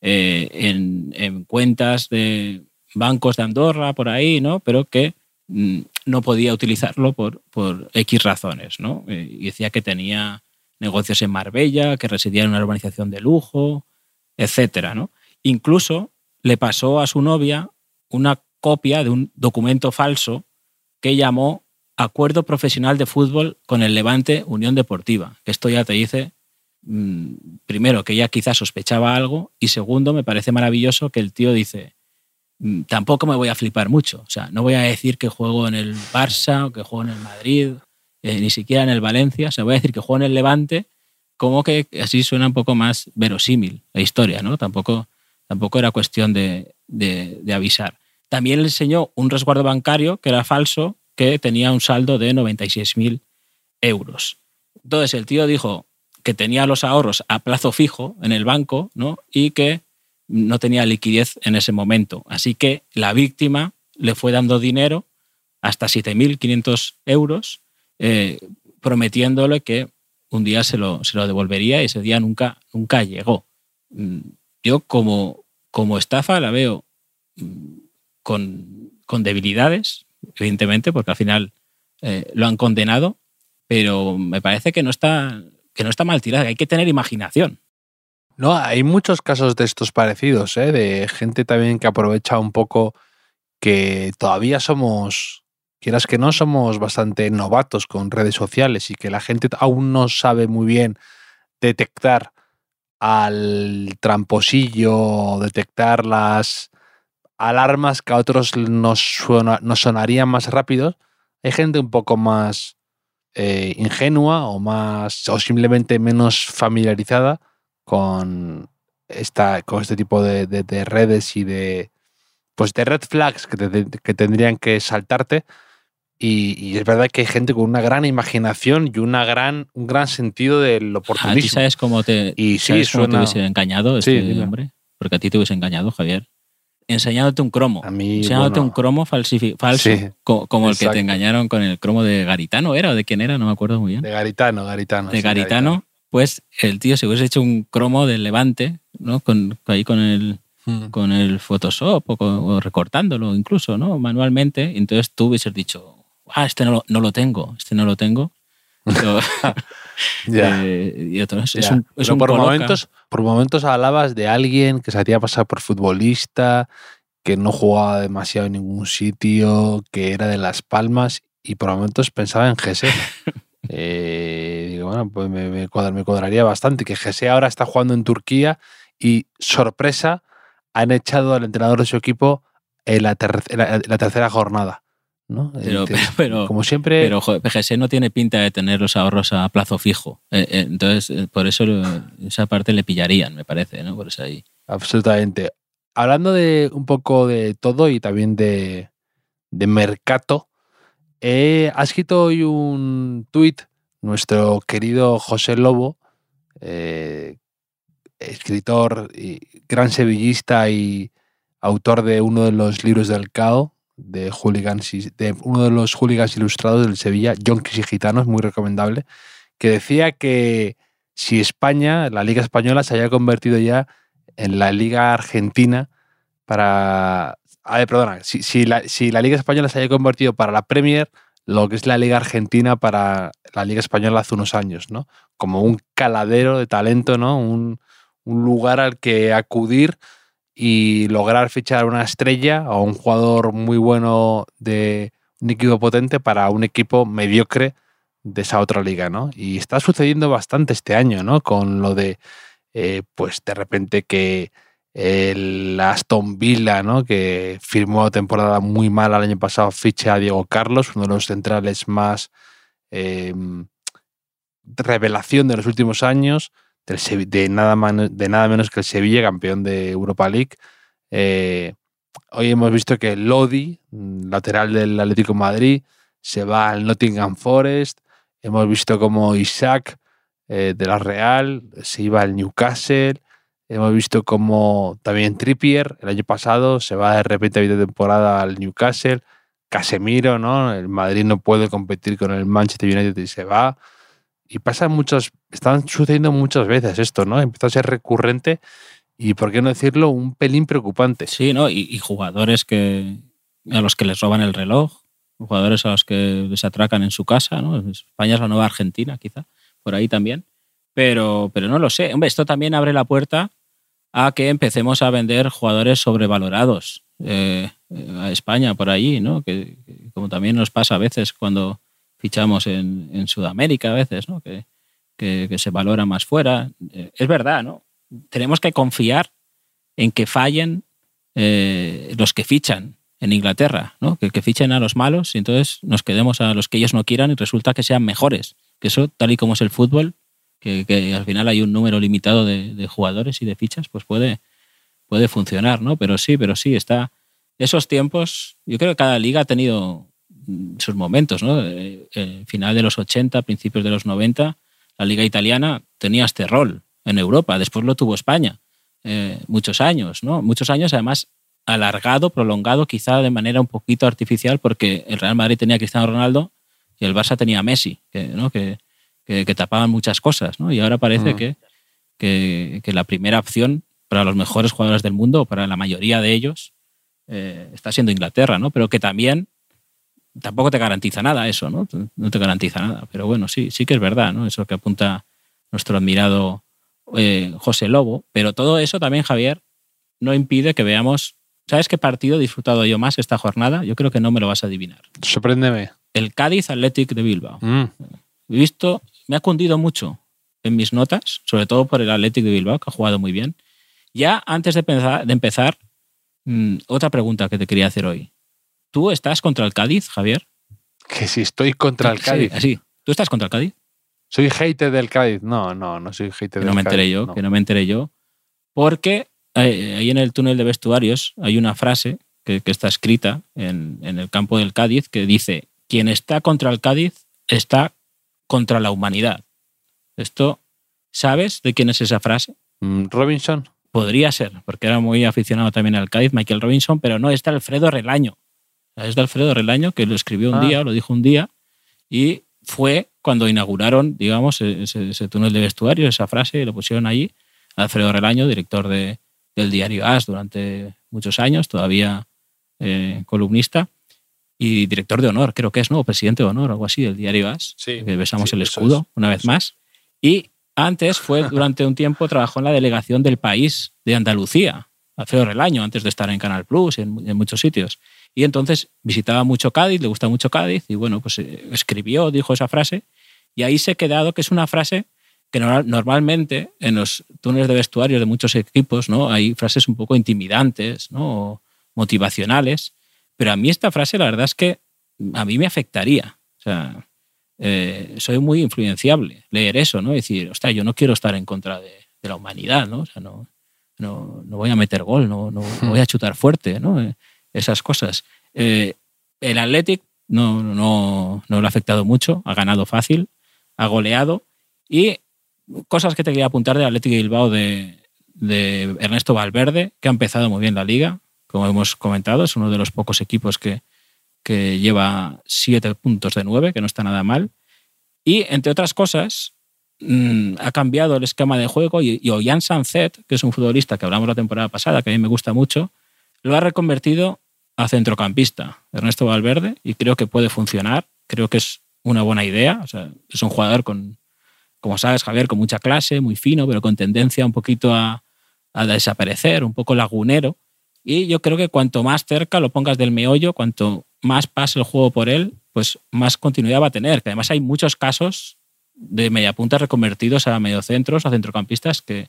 eh, en, cuentas de bancos de Andorra, por ahí, ¿no? pero que mm, no podía utilizarlo por, por X razones. ¿no? Eh, decía que tenía negocios en Marbella, que residía en una urbanización de lujo, etcétera, ¿no? Incluso le pasó a su novia una copia de un documento falso que llamó Acuerdo Profesional de Fútbol con el Levante Unión Deportiva. Esto ya te dice, mm, primero, que ella quizás sospechaba algo y segundo, me parece maravilloso que el tío dice, tampoco me voy a flipar mucho. O sea, no voy a decir que juego en el Barça o que juego en el Madrid, eh, ni siquiera en el Valencia. O sea, voy a decir que juego en el Levante, como que así suena un poco más verosímil la historia, ¿no? Tampoco Tampoco era cuestión de, avisar. También le enseñó un resguardo bancario que era falso, que tenía un saldo de 96.000 euros. Entonces el tío dijo que tenía los ahorros a plazo fijo en el banco ¿no? y que no tenía liquidez en ese momento. Así que la víctima le fue dando dinero hasta 7.500 euros, eh, prometiéndole que un día se lo, se lo, devolvería y ese día nunca, nunca llegó. Mm, yo como, como estafa la veo mm, con, debilidades, evidentemente, porque al final eh, lo han condenado, pero me parece que no está, que no está mal tirada, hay que tener imaginación. No, hay muchos casos de estos parecidos, ¿eh? de gente también que aprovecha un poco que todavía somos, quieras que no, somos bastante novatos con redes sociales y que la gente aún no sabe muy bien detectar al tramposillo, detectar las alarmas que a otros nos, sonarían más rápidos, hay gente un poco más eh, ingenua o más o simplemente menos familiarizada con esta con este tipo de, redes y de pues de red flags que, que tendrían que saltarte y, es verdad que hay gente con una gran imaginación y una gran, un gran sentido del oportunismo. ¿A ti sabes cómo te, y sí, te hubiese engañado este hombre? Porque a ti te hubiese engañado, Javier. Enseñándote un cromo. A mí, enseñándote un cromo falso, como, el que te engañaron con el cromo de Garitano, ¿era? ¿O de quién era? No me acuerdo muy bien. De Garitano, Garitano. De Garitano, pues el tío se hubiese hecho un cromo del Levante, ¿no? Con, ahí con el, hmm. con el Photoshop o, recortándolo incluso, ¿no? Manualmente. Entonces tú hubieses dicho, ah, este no lo, no lo tengo, este no lo tengo. Eh, y otro, es, un, por, momentos, por momentos hablabas de alguien que se hacía pasar por futbolista, que no jugaba demasiado en ningún sitio, que era de Las Palmas, y por momentos pensaba en Gese. eh, bueno, pues me, me, cuadraría bastante que Gese ahora está jugando en Turquía y, sorpresa, han echado al entrenador de su equipo en la tercera jornada. ¿no? Pero, pero, como siempre. Pero no tiene pinta de tener los ahorros a plazo fijo. Eh, eh, entonces, eh, por eso esa parte le pillarían, me parece, ¿no? Por eso ahí. Absolutamente. Hablando de un poco de todo y también de, de mercado, ha escrito hoy un tuit nuestro querido José Lobo, escritor, y gran sevillista y autor de uno de los libros del CAO, de hooligans, de uno de los hooligans ilustrados del Sevilla, Yonkis y Gitanos, muy recomendable, que decía que si España, la Liga Española, se haya convertido ya en la Liga Argentina para... A ver, perdona, si, si, la, si la Liga Española se haya convertido para la Premier, lo que es la Liga Argentina para la Liga Española hace unos años, ¿no? Como un caladero de talento, ¿no? Un, lugar al que acudir y lograr fichar una estrella o un jugador muy bueno de un equipo potente para un equipo mediocre de esa otra liga, ¿no? Y está sucediendo bastante este año, ¿no? Con lo de, eh, pues de repente que el Aston Villa, ¿no? Que firmó temporada muy mala el año pasado, ficha a Diego Carlos, uno de los centrales más eh, revelación de los últimos años, del, de, nada de nada menos que el Sevilla, campeón de Europa League. Eh, hoy hemos visto que Lodi, lateral del Atlético Madrid, se va al Nottingham Forest. Hemos visto como Isaac eh, de la Real se iba al Newcastle. Hemos visto como también Trippier el año pasado se va de repente a de temporada al Newcastle. Casemiro, ¿no? El Madrid no puede competir con el Manchester United y se va. Y pasa muchas, están sucediendo muchas veces esto, ¿no? Empieza a ser recurrente y, por qué no decirlo, un pelín preocupante. Sí, ¿no? Y, jugadores que, a los que les roban el reloj, jugadores a los que les atracan en su casa, ¿no? España es la nueva Argentina, quizá, por ahí también. Pero, pero no lo sé. Hombre, esto también abre la puerta a que empecemos a vender jugadores sobrevalorados eh, a España por ahí, ¿no? Que, como también nos pasa a veces cuando fichamos en, Sudamérica a veces, ¿no? Que, que, se valora más fuera. Eh, es verdad, ¿no? Tenemos que confiar en que fallen eh, los que fichan en Inglaterra, ¿no? Que, que fichen a los malos y entonces nos quedemos a los que ellos no quieran y resulta que sean mejores. Que eso, tal y como es el fútbol, que, al final hay un número limitado de, jugadores y de fichas, pues puede, puede funcionar, ¿no? Pero sí, pero sí, está. Esos tiempos, yo creo que cada liga ha tenido sus momentos, ¿no? El eh, eh, final de los 80, principios de los 90, la liga italiana tenía este rol en Europa, después lo tuvo España, eh, muchos años, ¿no? Muchos años además alargado, prolongado, quizá de manera un poquito artificial, porque el Real Madrid tenía Cristiano Ronaldo y el Barça tenía Messi, ¿no? Que, tapaban muchas cosas, ¿no? Y ahora parece que, que, la primera opción para los mejores jugadores del mundo, para la mayoría de ellos, está siendo Inglaterra, ¿no? Pero que también tampoco te garantiza nada eso, ¿no? No te garantiza nada. Pero bueno, sí, sí que es verdad, ¿no? Eso que apunta nuestro admirado eh, José Lobo. Pero todo eso también, Javier, no impide que veamos. ¿Sabes qué partido he disfrutado yo más esta jornada? Yo creo que no me lo vas a adivinar. Sorpréndeme. El Cádiz Athletic de Bilbao. Mm. He visto, me ha cundido mucho en mis notas, sobre todo por el Athletic de Bilbao, que ha jugado muy bien. Ya antes de empezar, de empezar mm, otra pregunta que te quería hacer hoy. ¿Tú estás contra el Cádiz, Javier? Que si estoy contra el Cádiz. Sí, ¿Tú estás contra el Cádiz? ¿Soy hater del Cádiz? No, no, no soy hater del no me enteré yo, que no me enteré yo. Porque eh, ahí en el túnel de vestuarios hay una frase que, está escrita en, el campo del Cádiz que dice: Quien está contra el Cádiz está contra la humanidad. Esto, ¿sabes de quién es esa frase? Mm, Robinson. Podría ser, porque era muy aficionado también al Cádiz, Michael Robinson, pero no, está Alfredo Relaño es de Alfredo Relaño, que lo escribió un ah. día, lo dijo un día, y fue cuando inauguraron, digamos, e-, ese, túnel de vestuario, esa frase, lo pusieron allí. Alfredo Relaño, director de, del diario AS durante muchos años, todavía eh, columnista, y director de honor, creo que es, ¿no? presidente de honor, algo así, del diario AS. que besamos el escudo una vez más. Y antes fue, durante un tiempo, trabajó en la delegación del país de Andalucía, Alfredo Relaño, antes de estar en Canal Plus, en, en muchos sitios. Y entonces visitaba mucho Cádiz, le gusta mucho Cádiz, y bueno, pues eh, escribió, dijo esa frase, y ahí se ha quedado que es una frase que normalmente en los túneles de vestuario de muchos equipos ¿no? hay frases un poco intimidantes, ¿no? motivacionales, pero a mí esta frase la verdad es que a mí me afectaría. O sea, eh, soy muy influenciable leer eso, ¿no? decir, hostia, yo no quiero estar en contra de, la humanidad, ¿no? O sea, no, no, no, voy a meter gol, no, no, no voy a chutar fuerte, ¿no? Eh, esas cosas. Eh, el Athletic no, no, no le ha afectado mucho, ha ganado fácil, ha goleado y cosas que te quería apuntar del Athletic Bilbao de, de Ernesto Valverde, que ha empezado muy bien la liga, como hemos comentado, es uno de los pocos equipos que, que lleva siete puntos de nueve, que no está nada mal. Y, entre otras cosas, mm, ha cambiado el esquema de juego y, y Ollán Sanzet, que es un futbolista que hablamos la temporada pasada, que a mí me gusta mucho, lo ha reconvertido a centrocampista, Ernesto Valverde, y creo que puede funcionar. Creo que es una buena idea. Es un jugador con, como sabes, Javier, con mucha clase, muy fino, pero con tendencia un poquito a, a desaparecer, un poco lagunero. Y yo creo que cuanto más cerca lo pongas del meollo, cuanto más pase el juego por él, pues más continuidad va a tener. Que además hay muchos casos de mediapuntas reconvertidos a mediocentros, a centrocampistas que,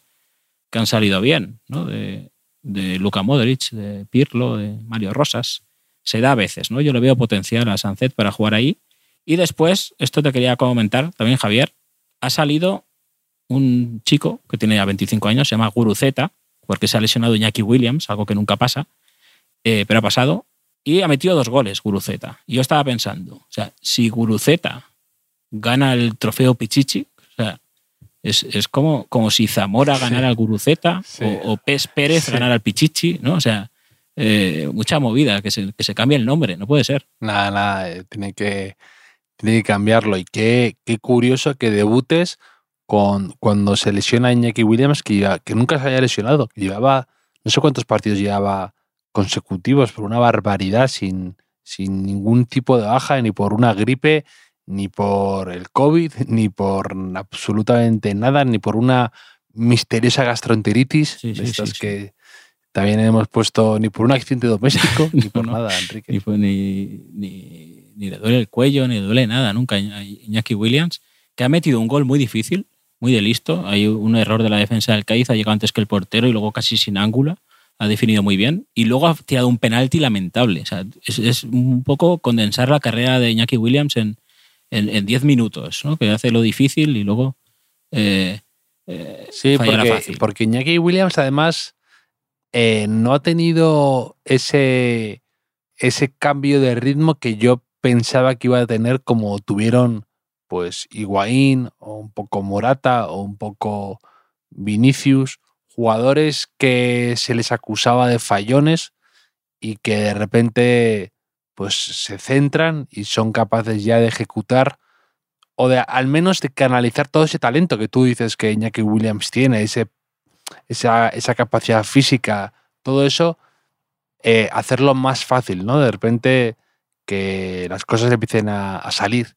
han salido bien, ¿no? De, de Luka Modric, de Pirlo, de Mario Rosas. Se da a veces, ¿no? Yo le veo potencial a Sancet para jugar ahí. Y después, esto te quería comentar también, Javier, ha salido un chico que tiene ya 25 años, se llama Guruceta, porque se ha lesionado Iñaki Williams, algo que nunca pasa, eh, pero ha pasado, y ha metido dos goles Guruceta. Y yo estaba pensando, o sea, si Guruceta gana el trofeo Pichichi, o sea, es, es como, como si Zamora ganara al Guruceta Sí. o, o Pes Pérez Sí. ganara al Pichichi, ¿no? O sea, eh, mucha movida, que se, que se cambie el nombre, no puede ser. Nada, nada, eh, tiene que, tiene que cambiarlo. Y qué, qué curioso que debutes con, cuando se lesiona Iñaki Williams, que, nunca se haya lesionado, que llevaba, no sé cuántos partidos llevaba consecutivos, por una barbaridad, sin, sin ningún tipo de baja, ni por una gripe, ni por el COVID, ni por absolutamente nada, ni por una misteriosa gastroenteritis, Sí, de sí, estas sí, que también hemos puesto, ni por un accidente doméstico, ni por No, nada, Enrique. Ni, ni, ni- ni le duele el cuello, ni le duele nada nunca a Iña- Iñaki Williams, que ha metido un gol muy difícil, muy de listo. Hay un error de la defensa del Cádiz, ha llegado antes que el portero y luego casi sin ángulo. Ha definido muy bien. Y luego ha tirado un penalti lamentable. O sea, es, es un poco condensar la carrera de Iñaki Williams en en en 10 minutos, ¿no? que hace lo difícil y luego eh, eh, Sí, porque, fácil. porque Iñaki Williams además eh, no ha tenido ese, ese cambio de ritmo que yo pensaba que iba a tener como tuvieron pues Higuaín o un poco Morata o un poco Vinicius, jugadores que se les acusaba de fallones y que de repente pues se centran y son capaces ya de ejecutar o de al menos de canalizar todo ese talento que tú dices que Iñaki Williams tiene, ese, esa, esa capacidad física, todo eso, eh, hacerlo más fácil, ¿no? De repente que las cosas empiecen a, a salir.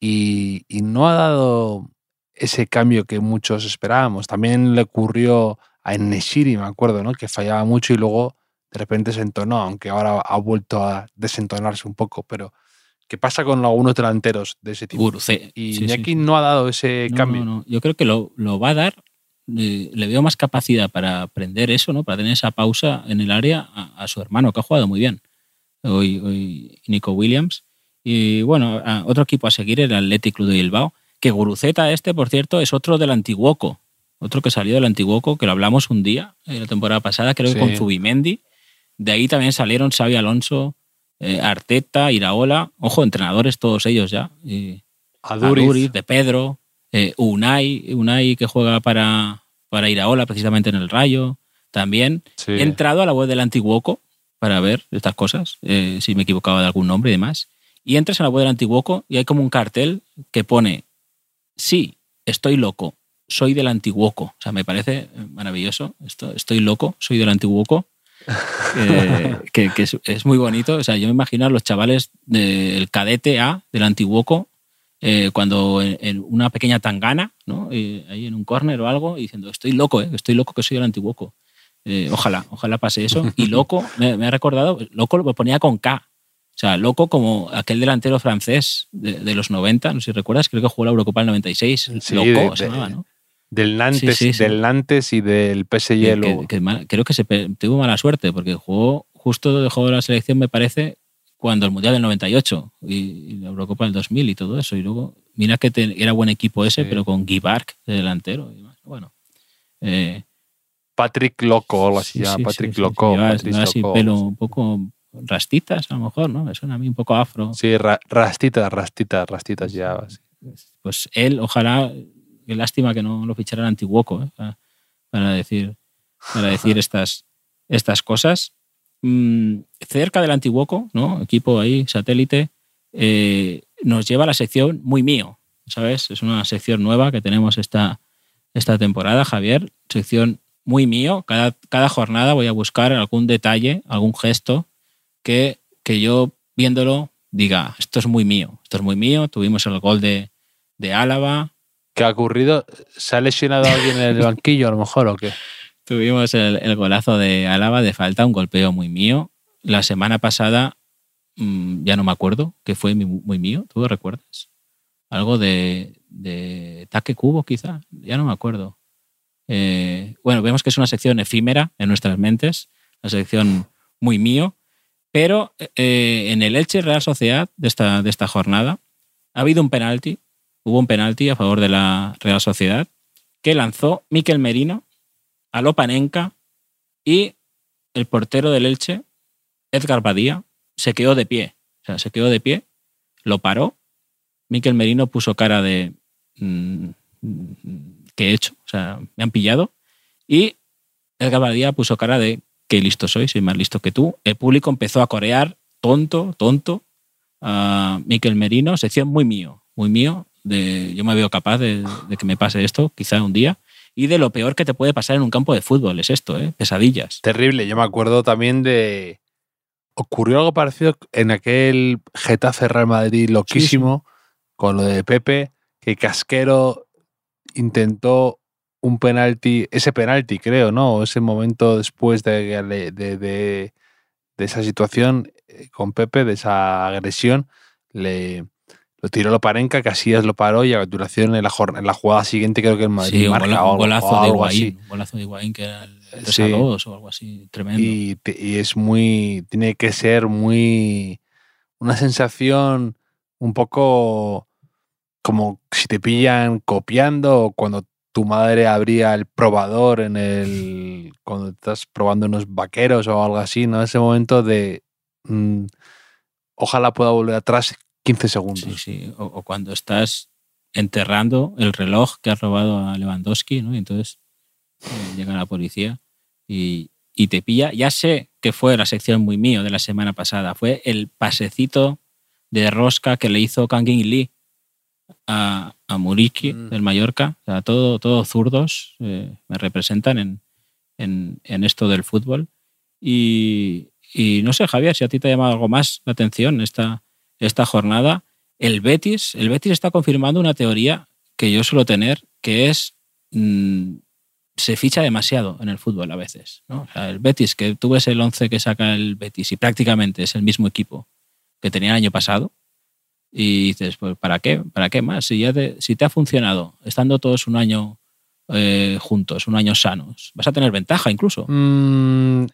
Y, y no ha dado ese cambio que muchos esperábamos. También le ocurrió a Neshiri, me acuerdo, ¿no? Que fallaba mucho y luego de repente se entonó, aunque ahora ha vuelto a desentonarse un poco, pero ¿qué pasa con algunos delanteros de ese tipo? Y Sí, sí, Iñaki sí. no ha dado ese No, cambio. no, no. Yo creo que lo, lo va a dar. eh, le veo más capacidad para aprender eso, ¿no? Para tener esa pausa en el área a, a su hermano, que ha jugado muy bien. Hoy, hoy Nico Williams. Y bueno, otro equipo a seguir el Athletic Club de Bilbao. Que Guruceta este, por cierto, es otro del Antiguoco. Otro que salió del Antiguoco, que lo hablamos un día, en la temporada pasada, creo Sí. que con Zubimendi. De ahí también salieron Xavi Alonso, eh, Arteta, Iraola. Ojo, entrenadores todos ellos ya. Y, Aduriz. Aduriz, de Pedro, eh, Unai, Unai que juega para, para Iraola precisamente en el Rayo, también. Sí. He entrado a la web del Antiguoco para ver estas cosas, eh, si me equivocaba de algún nombre y demás. Y entras a la web del Antiguoco y hay como un cartel que pone, sí, estoy loco, soy del Antiguoco. O sea, me parece maravilloso. Esto, estoy loco, soy del Antiguoco. Eh, que, que es, es muy bonito. O sea, yo me imagino a los chavales del cadete A del Antiguoco eh, cuando en, en una pequeña tangana, ¿no? Eh, ahí en un córner o algo, diciendo, estoy loco, ¿eh? estoy loco que soy del Antiguoco. Eh, ojalá, ojalá pase eso. Y loco, me, me ha recordado, loco lo ponía con K. O sea, loco como aquel delantero francés de, de los 90, no sé si recuerdas, creo que jugó la Eurocopa el 96. Sí, loco de- se llamaba, ¿no? Del Nantes, Sí, sí, del Nantes y del PSG que, luego. que- que mal- creo que se tuvo mala suerte porque jugó justo dejó de la selección me parece cuando el mundial del 98 y, y la Eurocopa del 2000 y todo eso y luego mira que te- era buen equipo ese pero con Guy Bark de delantero y demás. bueno eh, Patrick Loco, o algo así sí, sí, Patrick sí, Loco. Patrick así Loco, pelo un poco rastitas a lo mejor no me suena a mí un poco afro Sí, ra- rastitas, rastitas, rastitas ya. sí. pues él ojalá qué lástima que no lo fichara el Antiguoco ¿eh? para, para decir para decir estas estas cosas Mm, cerca del Antiguoco no equipo ahí satélite eh, nos lleva a la sección muy mío sabes es una sección nueva que tenemos esta esta temporada Javier sección muy mío. Cada, cada jornada voy a buscar algún detalle, algún gesto que, que yo viéndolo diga, esto es muy mío, esto es muy mío. Tuvimos el gol de, de Álava. ¿Qué ha ocurrido? ¿Se ha lesionado alguien en el banquillo a lo mejor o qué? Tuvimos el, el golazo de Álava de falta, un golpeo muy mío. La semana pasada, mm, ya no me acuerdo, que fue muy, muy mío. ¿Tú lo recuerdas? Algo de, de Taque Cubo, quizá. Ya no me acuerdo. Eh, bueno, vemos que es una sección efímera en nuestras mentes, una sección muy mío, pero eh, en el Elche Real Sociedad de esta, de esta jornada ha habido un penalti, hubo un penalti a favor de la Real Sociedad que lanzó Miquel Merino a Lopanenka y el portero del Elche, Edgar Badía, se quedó de pie. O sea, se quedó de pie, lo paró. Miquel Merino puso cara de. mm, ¿Qué he hecho? O sea, me han pillado. Y Edgar Badía puso cara de qué listo soy, soy más listo que tú. El público empezó a corear, tonto, tonto, a Miquel Merino, sección muy mío, muy mío. De, yo me veo capaz de, de que me pase esto, quizá un día. Y de lo peor que te puede pasar en un campo de fútbol, es esto, ¿eh? pesadillas. Terrible. Yo me acuerdo también de. Ocurrió algo parecido en aquel Getafe Real Madrid loquísimo con lo de Pepe, que Casquero intentó un penalti, ese penalti creo, ¿no? Ese momento después de, de, de- de esa situación eh, con Pepe, de esa agresión, le lo tiró Loparenca, Casillas lo paró y a continuación en la, en la jugada siguiente creo que el Madrid Sí, un, o golazo o de algo. Higuaín. Un golazo de Higuaín que era el 3 Sí. a 2 o algo así, tremendo. y es muy tiene que ser muy una sensación un poco como si te pillan copiando o cuando tu madre abría el probador en el cuando estás probando unos vaqueros o algo así no ese momento de mm, ojalá pueda volver atrás 15 segundos Sí, sí. O, o cuando estás enterrando el reloj que has robado a Lewandowski, ¿no? Y entonces eh, llega la policía y, y te pilla. Ya sé que fue la sección muy mío de la semana pasada. Fue el pasecito de rosca que le hizo Kangin Lee a, a Muriqui Mm. del Mallorca. O sea, todo, todo zurdos eh, me representan en, en, en esto del fútbol. Y, y no sé, Javier, si a ti te ha llamado algo más la atención esta, esta jornada. El Betis, el Betis está confirmando una teoría que yo suelo tener, que es mm, se ficha demasiado en el fútbol a veces. ¿no? O sea, el Betis, que tú ves el 11 que saca el Betis y prácticamente es el mismo equipo que tenía el año pasado. Y dices, pues ¿para qué? ¿Para qué más? Si, ya te, si te ha funcionado, estando todos un año eh, juntos, un año sanos, vas a tener ventaja incluso. Mm,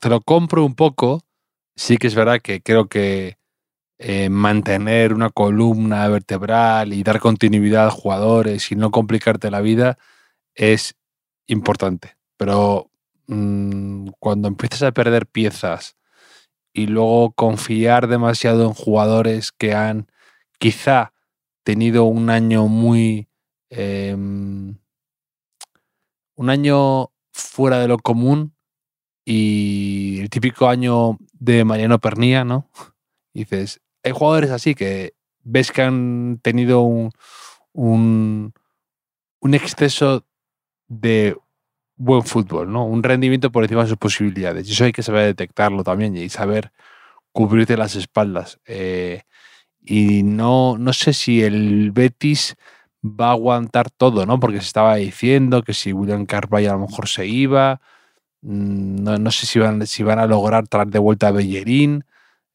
te lo compro un poco. Sí que es verdad que creo que eh, mantener una columna vertebral y dar continuidad a jugadores y no complicarte la vida es importante. Pero mm, cuando empiezas a perder piezas y luego confiar demasiado en jugadores que han quizá tenido un año muy... em, un año fuera de lo común y el típico año de Mariano Pernía, ¿no? Y dices, hay jugadores así que ves que han tenido un, un, un exceso de buen fútbol, ¿no? Un rendimiento por encima de sus posibilidades. Y eso hay que saber detectarlo también y saber cubrirte las espaldas. Eh, y no, no sé si el Betis va a aguantar todo, ¿no? Porque se estaba diciendo que si William Carvalho a lo mejor se iba, mm, no, no sé si van, si van a lograr traer de vuelta a Bellerín.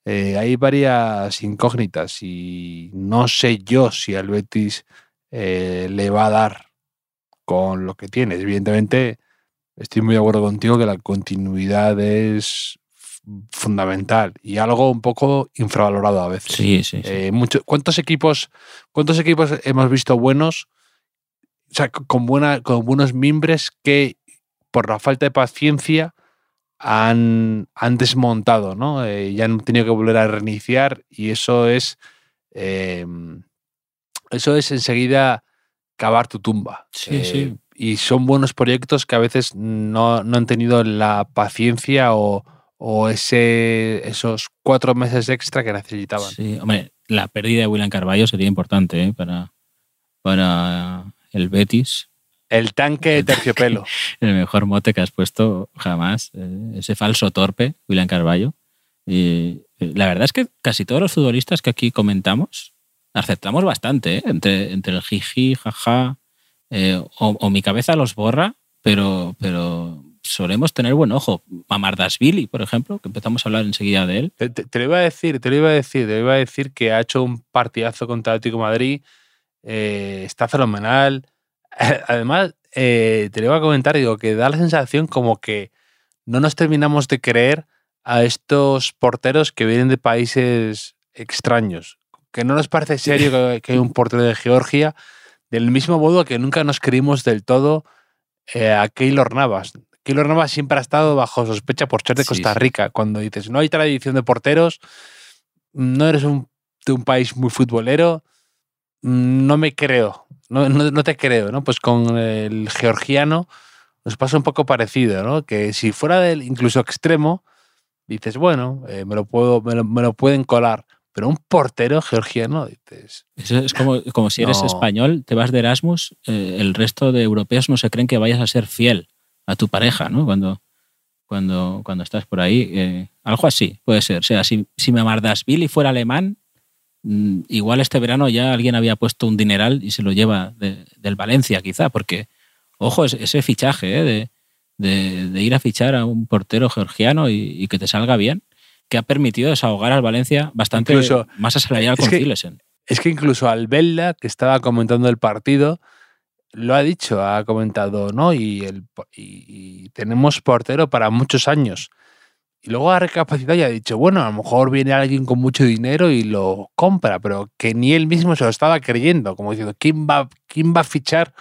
Eh, hay varias incógnitas y no sé yo si al Betis eh, le va a dar con lo que tiene. Evidentemente, estoy muy de acuerdo contigo que la continuidad es fundamental y algo un poco infravalorado a veces. Sí, sí. sí. Eh, mucho- ¿cuántos equipos cuántos equipos hemos visto buenos o sea, con buena con buenos mimbres que por la falta de paciencia han, han desmontado ¿no? Eh, y han tenido que volver a reiniciar y eso es eh, eso es enseguida cavar tu tumba Sí, Eh, sí. Y son buenos proyectos que a veces no, no han tenido la paciencia o, o ese, esos cuatro meses extra que necesitaban. Sí, hombre, la pérdida de William Carballo sería importante ¿eh? para, para el Betis. El tanque de terciopelo. el mejor mote que has puesto jamás. eh, ese falso torpe, William Carballo. Y eh, la verdad es que casi todos los futbolistas que aquí comentamos aceptamos bastante, ¿eh? entre, entre el jiji, jaja, eh, o, o mi cabeza los borra, pero, pero solemos tener buen ojo. Mamardashvili, por ejemplo, que empezamos a hablar enseguida de él. Te, te- te lo iba a decir, te lo iba a decir, te lo iba a decir que ha hecho un partidazo contra el Atlético Madrid. eh, está fenomenal. Además, eh, te lo iba a comentar, digo, que da la sensación como que no nos terminamos de creer a estos porteros que vienen de países extraños. Que no nos parece serio que, que hay un portero de Georgia, del mismo modo que nunca nos creímos del todo eh, a Keylor Navas. Keylor Navas siempre ha estado bajo sospecha por ser de Sí, Costa sí. Rica. Cuando dices, no hay tradición de porteros, no eres un, de un país muy futbolero, no me creo, no, no, no te creo, ¿no? Pues con el georgiano nos pasa un poco parecido, ¿no? Que si fuera del incluso extremo, dices, bueno, eh, me, lo puedo, me, lo, me lo pueden colar. Pero un portero georgiano, dices, Es, es como, como si eres No. español, te vas de Erasmus, eh, el resto de europeos no se creen que vayas a ser fiel a tu pareja, ¿no? Cuando, cuando, cuando estás por ahí. eh, algo así, puede ser. O sea, si, si Mamardashvili fuera alemán, mm, igual este verano ya alguien había puesto un dineral y se lo lleva de- del Valencia, quizá, porque, ojo, es- ese fichaje ¿eh? de, de- de ir a fichar a un portero georgiano y, y que te salga bien, que ha permitido desahogar al Valencia bastante Incluso- más salarial es con que- Zilesen. Es que incluso Albelda, que estaba comentando el partido, lo ha dicho, ha comentado, ¿no? Y, el, y, y tenemos portero para muchos años. Y luego ha recapacitado y ha dicho, bueno, a lo mejor viene alguien con mucho dinero y lo compra, pero que ni él mismo se lo estaba creyendo, como diciendo, ¿quién va, quién va a fichar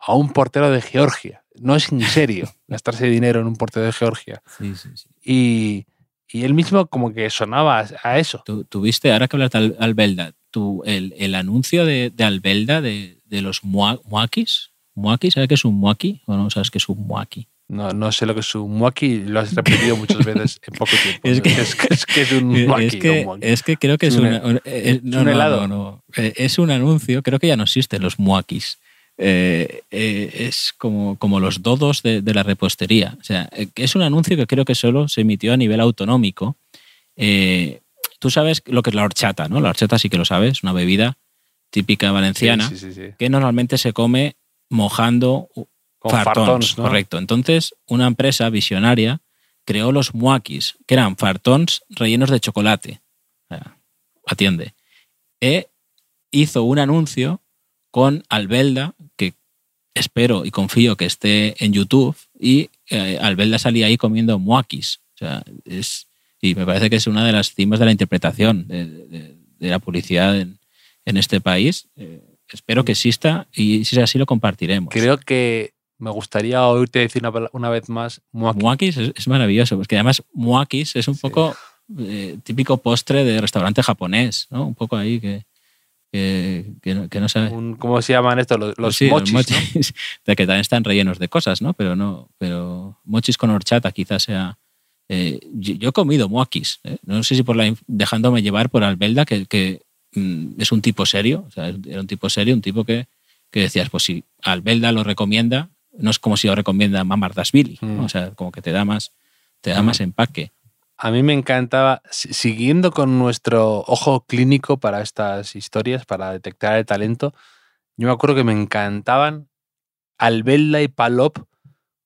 a un portero de Georgia? No es en serio gastarse dinero en un portero de Georgia. Sí, sí, sí. Y, y él mismo como que sonaba a- eso. Tu- Tuviste, ahora que hablas de Al- Albelda, tu, el, el anuncio de, de Albelda de, de los mua- muakis. ¿Muaki? ¿Sabes qué es un muaki? ¿O no sabes qué es un muaki? No, no sé lo que es un muaki, lo has repetido muchas veces en poco tiempo. Es que- es, que, es, que es un muaki. es, que, es creo que es, un- una- un- eh, no, un helado. no. Eh, Es un anuncio, creo que ya no existen los muakis. Eh, eh, es como, como los dodos de, de la repostería. O sea, eh, es un anuncio que creo que solo se emitió a nivel autonómico. Eh, Tú sabes lo que es la horchata, ¿no? La horchata sí que lo sabes, una bebida típica valenciana. Sí, sí, sí. que normalmente se come mojando Con fartons, fartons, ¿no? correcto. Entonces, una empresa visionaria creó los muakis, que eran fartons rellenos de chocolate. O sea, atiende. E hizo un anuncio con Albelda, que espero y confío que esté en YouTube, y eh, Albelda salía ahí comiendo muakis. O sea, es, y me parece que es una de las cimas de la interpretación de, de- de la publicidad en, en este país. Eh, espero que exista y si es así lo compartiremos. Creo que me gustaría oírte decir una, vez más muaki. Muakis es, es maravilloso, porque además muakis es un Sí. poco eh, típico postre de restaurante japonés, ¿no? Un poco ahí que, que, que no, que no sabe. Un- ¿Cómo se llaman estos? Los, los Sí, mochis. ¿no? mochis, de que también están rellenos de cosas, ¿no? Pero no, pero mochis con horchata quizás sea. eh, yo, he comido muakis, ¿eh? no sé si por la, dejándome llevar por Albelda, que, que, mm, es un tipo serio, o sea, era un tipo serio, un tipo que, que decías, pues si Albelda lo recomienda, no es como si lo recomienda Mamardashvili, ¿no? Mm. o sea, como que te da más, te da Mm. más empaque. A mí me encantaba, si- siguiendo con nuestro ojo clínico para estas historias, para detectar el talento, yo me acuerdo que me encantaban Albelda y Palop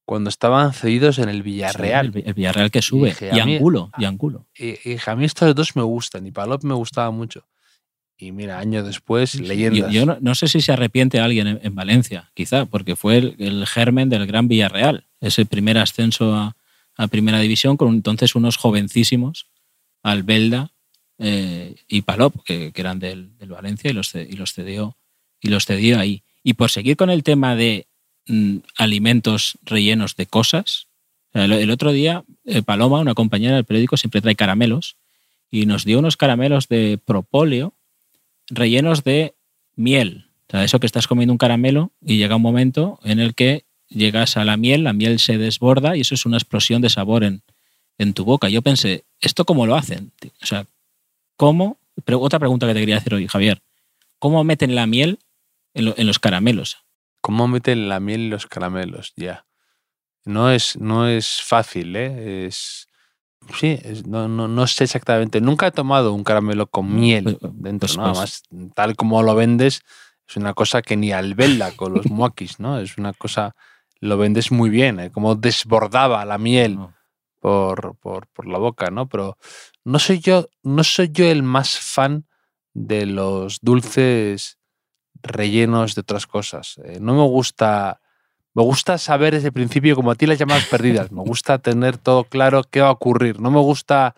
cuando estaban cedidos en el Villarreal. Sí, el, el Villarreal que sube, dije, y mí- Angulo, y Angulo. Y, y a mí estos dos me gustan y Palop me gustaba mucho. Y mira, años después, Yo, leyendas. yo no, no sé si se arrepiente alguien en, en Valencia, quizá, porque fue el, el germen del Gran Villarreal, ese primer ascenso a, a Primera División con entonces unos jovencísimos, Albelda eh, y Palop, que, que eran del, Valencia y los, cedió y los cedió ahí. Y por seguir con el tema de mm, alimentos rellenos de cosas, el otro día eh, Paloma, una compañera del periódico, siempre trae caramelos y nos dio unos caramelos de propóleo rellenos de miel. O sea, eso que estás comiendo un caramelo y llega un momento en el que llegas a la miel, la miel se desborda y eso es una explosión de sabor en, en tu boca. Yo pensé, ¿esto cómo lo hacen? O sea, ¿cómo? Pero otra pregunta que te quería hacer hoy, Javier. ¿Cómo meten la miel en, lo- en los caramelos? ¿Cómo meten la miel y los caramelos? Ya. No es, no es fácil, ¿eh? Es. Sí, es- no, no, no sé exactamente. Nunca he tomado un caramelo con miel Pues- dentro, pues- nada pues- más. Tal como lo vendes, es una cosa que ni albelda con los muakis, ¿no? Es una cosa. Lo vendes muy bien, ¿eh? como desbordaba la miel No. por, por, por la boca, ¿no? Pero no soy yo, no soy yo el más fan de los dulces rellenos de otras cosas. Eh, no me gusta. Me gusta saber desde el principio, como a ti las llamadas perdidas. Me gusta tener todo claro qué va a ocurrir. No me gusta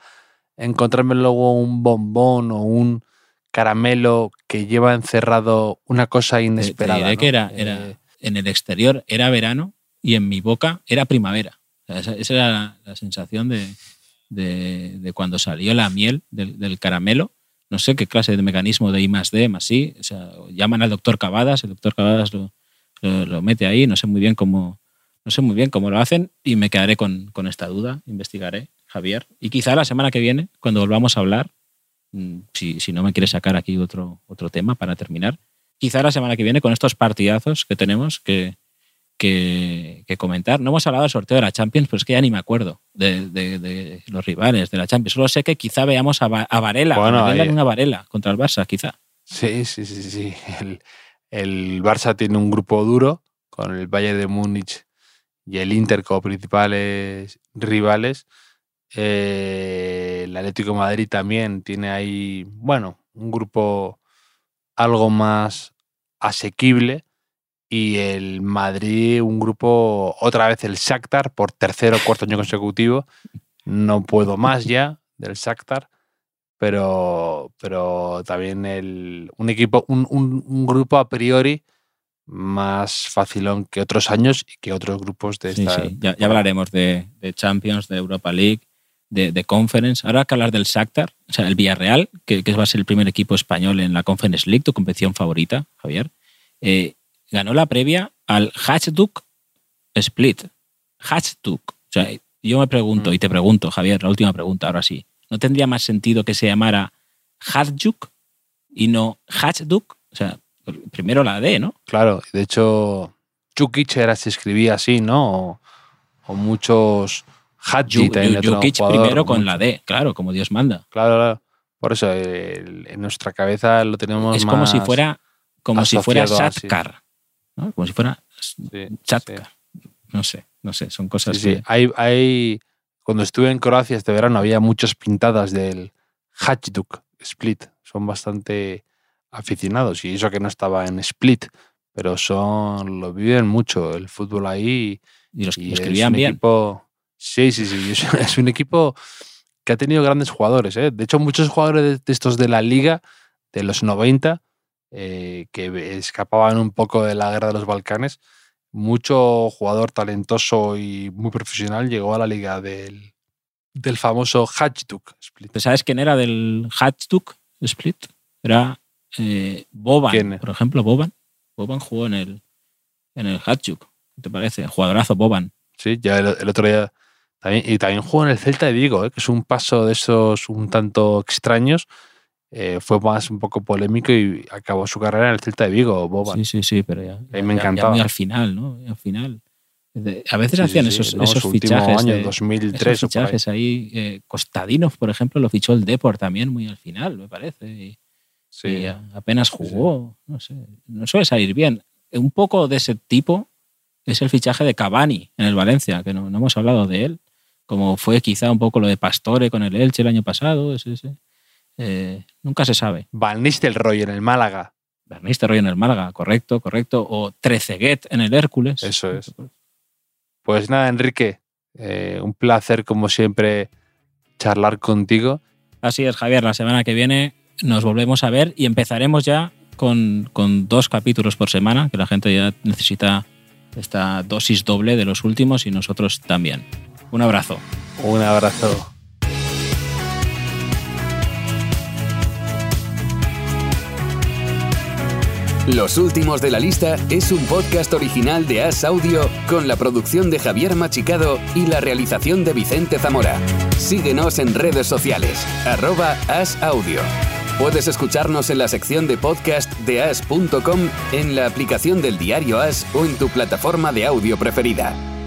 encontrarme luego un bombón o un caramelo que lleva encerrado una cosa Te- te inesperada. diré ¿no? que era, Eh, era en el exterior era verano y en mi boca era primavera. Esa, era la, sensación de, de- cuando salió la miel del, caramelo. No sé qué clase de mecanismo de I más D más I. O sea, llaman al doctor Cavadas, el doctor Cavadas lo, mete ahí. No sé muy bien cómo, no sé muy bien cómo lo hacen y me quedaré con, esta duda. Investigaré, Javier. Y quizá la semana que viene, cuando volvamos a hablar, mm, si, si no me quieres sacar aquí otro, otro tema para terminar, quizá la semana que viene con estos partidazos que tenemos que, que, que comentar. No hemos hablado del sorteo de la Champions, pero es que ya ni me acuerdo de, de- de los rivales de la Champions. Solo sé que quizá veamos a, Va- a Varela, Bueno, Varela en una Varela contra el Barça, quizá. Sí, sí, sí, sí. El, el Barça tiene un grupo duro con el Bayern de Múnich y el Inter como principales rivales. Eh, el Atlético de Madrid también tiene ahí, bueno, un grupo algo más asequible y el Madrid un grupo, otra vez el Shakhtar por tercer o cuarto año consecutivo. No puedo más ya del Shakhtar pero, pero también el, un equipo, un, un- un grupo a priori más facilón que otros años y que otros grupos de Sí, esta. sí. Ya, ya hablaremos de, de Champions, de Europa League, de, de Conference. Ahora hay que hablar del Shakhtar, o sea, el Villarreal, que, que va a ser el primer equipo español en la Conference League, tu competición favorita, Javier. eh, ganó la previa al Hajduk Split. Hajduk. O sea, yo me pregunto, Mm. y te pregunto, Javier, la última pregunta, ahora sí. ¿No tendría más sentido que se llamara Hajduk y no Hajduk? O sea, primero la D, ¿no? Claro, de hecho, Jukic era, se escribía así, ¿no? O, o muchos Hadji Yu- también. Yu- otro Jukic jugador, primero con mucho. la D, claro, como Dios manda. Claro, claro. Por eso en nuestra cabeza lo tenemos es como si fuera como si fuera ¿no? Como si fuera Sí. No sé, no sé, son cosas Sí, que- Hay, hay, cuando estuve en Croacia este verano había muchas pintadas del Hajduk Split. Son bastante aficionados y eso que no estaba en Split, pero son lo viven mucho el fútbol ahí. y los, Y lo es escribían un bien. equipo- sí, sí, sí. Es, un equipo que ha tenido grandes jugadores. ¿eh? De hecho, muchos jugadores de, estos de la liga de los 90 eh, que escapaban un poco de la guerra de los Balcanes. Mucho jugador talentoso y muy profesional llegó a la liga del, del famoso Hajduk Split. Pues, ¿Sabes quién era del Hajduk Split? Era eh, Boban, ¿Quién? por ejemplo, Boban. Boban jugó en el, en el Hajduk. ¿Qué te parece? Jugadorazo Boban. Sí, ya el, el otro día. También, y también jugó en el Celta de Vigo, ¿eh? que es un paso de esos un tanto extraños. Eh, fue más un poco polémico y acabó su carrera en el Celta de Vigo, Boban. Sí, sí, sí, pero ya, mí ya- me ya- ya encantaba. muy al final, ¿no? Al final. A veces Sí, hacían sí, esos, no, esos fichajes. año, de- 2003 esos por ahí. fichajes ahí. eh, Kostadinov, por ejemplo, lo fichó el Deport también muy al final, me parece. Y, Sí. y a- apenas jugó. No sé. No suele salir bien. Un poco de ese tipo es el fichaje de Cavani en el Valencia, que no, no hemos hablado de él. Como fue quizá un poco lo de Pastore con el Elche el año pasado. ese- ese. Eh, nunca se sabe. Van Nistelrooy en el Málaga. Bernice Roy en el Málaga, correcto, correcto. O Treceguet en el Hércules. Eso es. Pues nada, Enrique, eh, un placer como siempre charlar contigo. Así es, Javier. La semana que viene nos volvemos a ver y empezaremos ya con, con dos capítulos por semana, que la gente ya necesita esta dosis doble de los últimos y nosotros también. Un abrazo. Un abrazo. Los últimos de la lista es un podcast original de As Audio con la producción de Javier Machicado y la realización de Vicente Zamora. Síguenos en redes sociales, arroba As Audio. Puedes escucharnos en la sección de podcast de as.com, en la aplicación del diario As o en tu plataforma de audio preferida.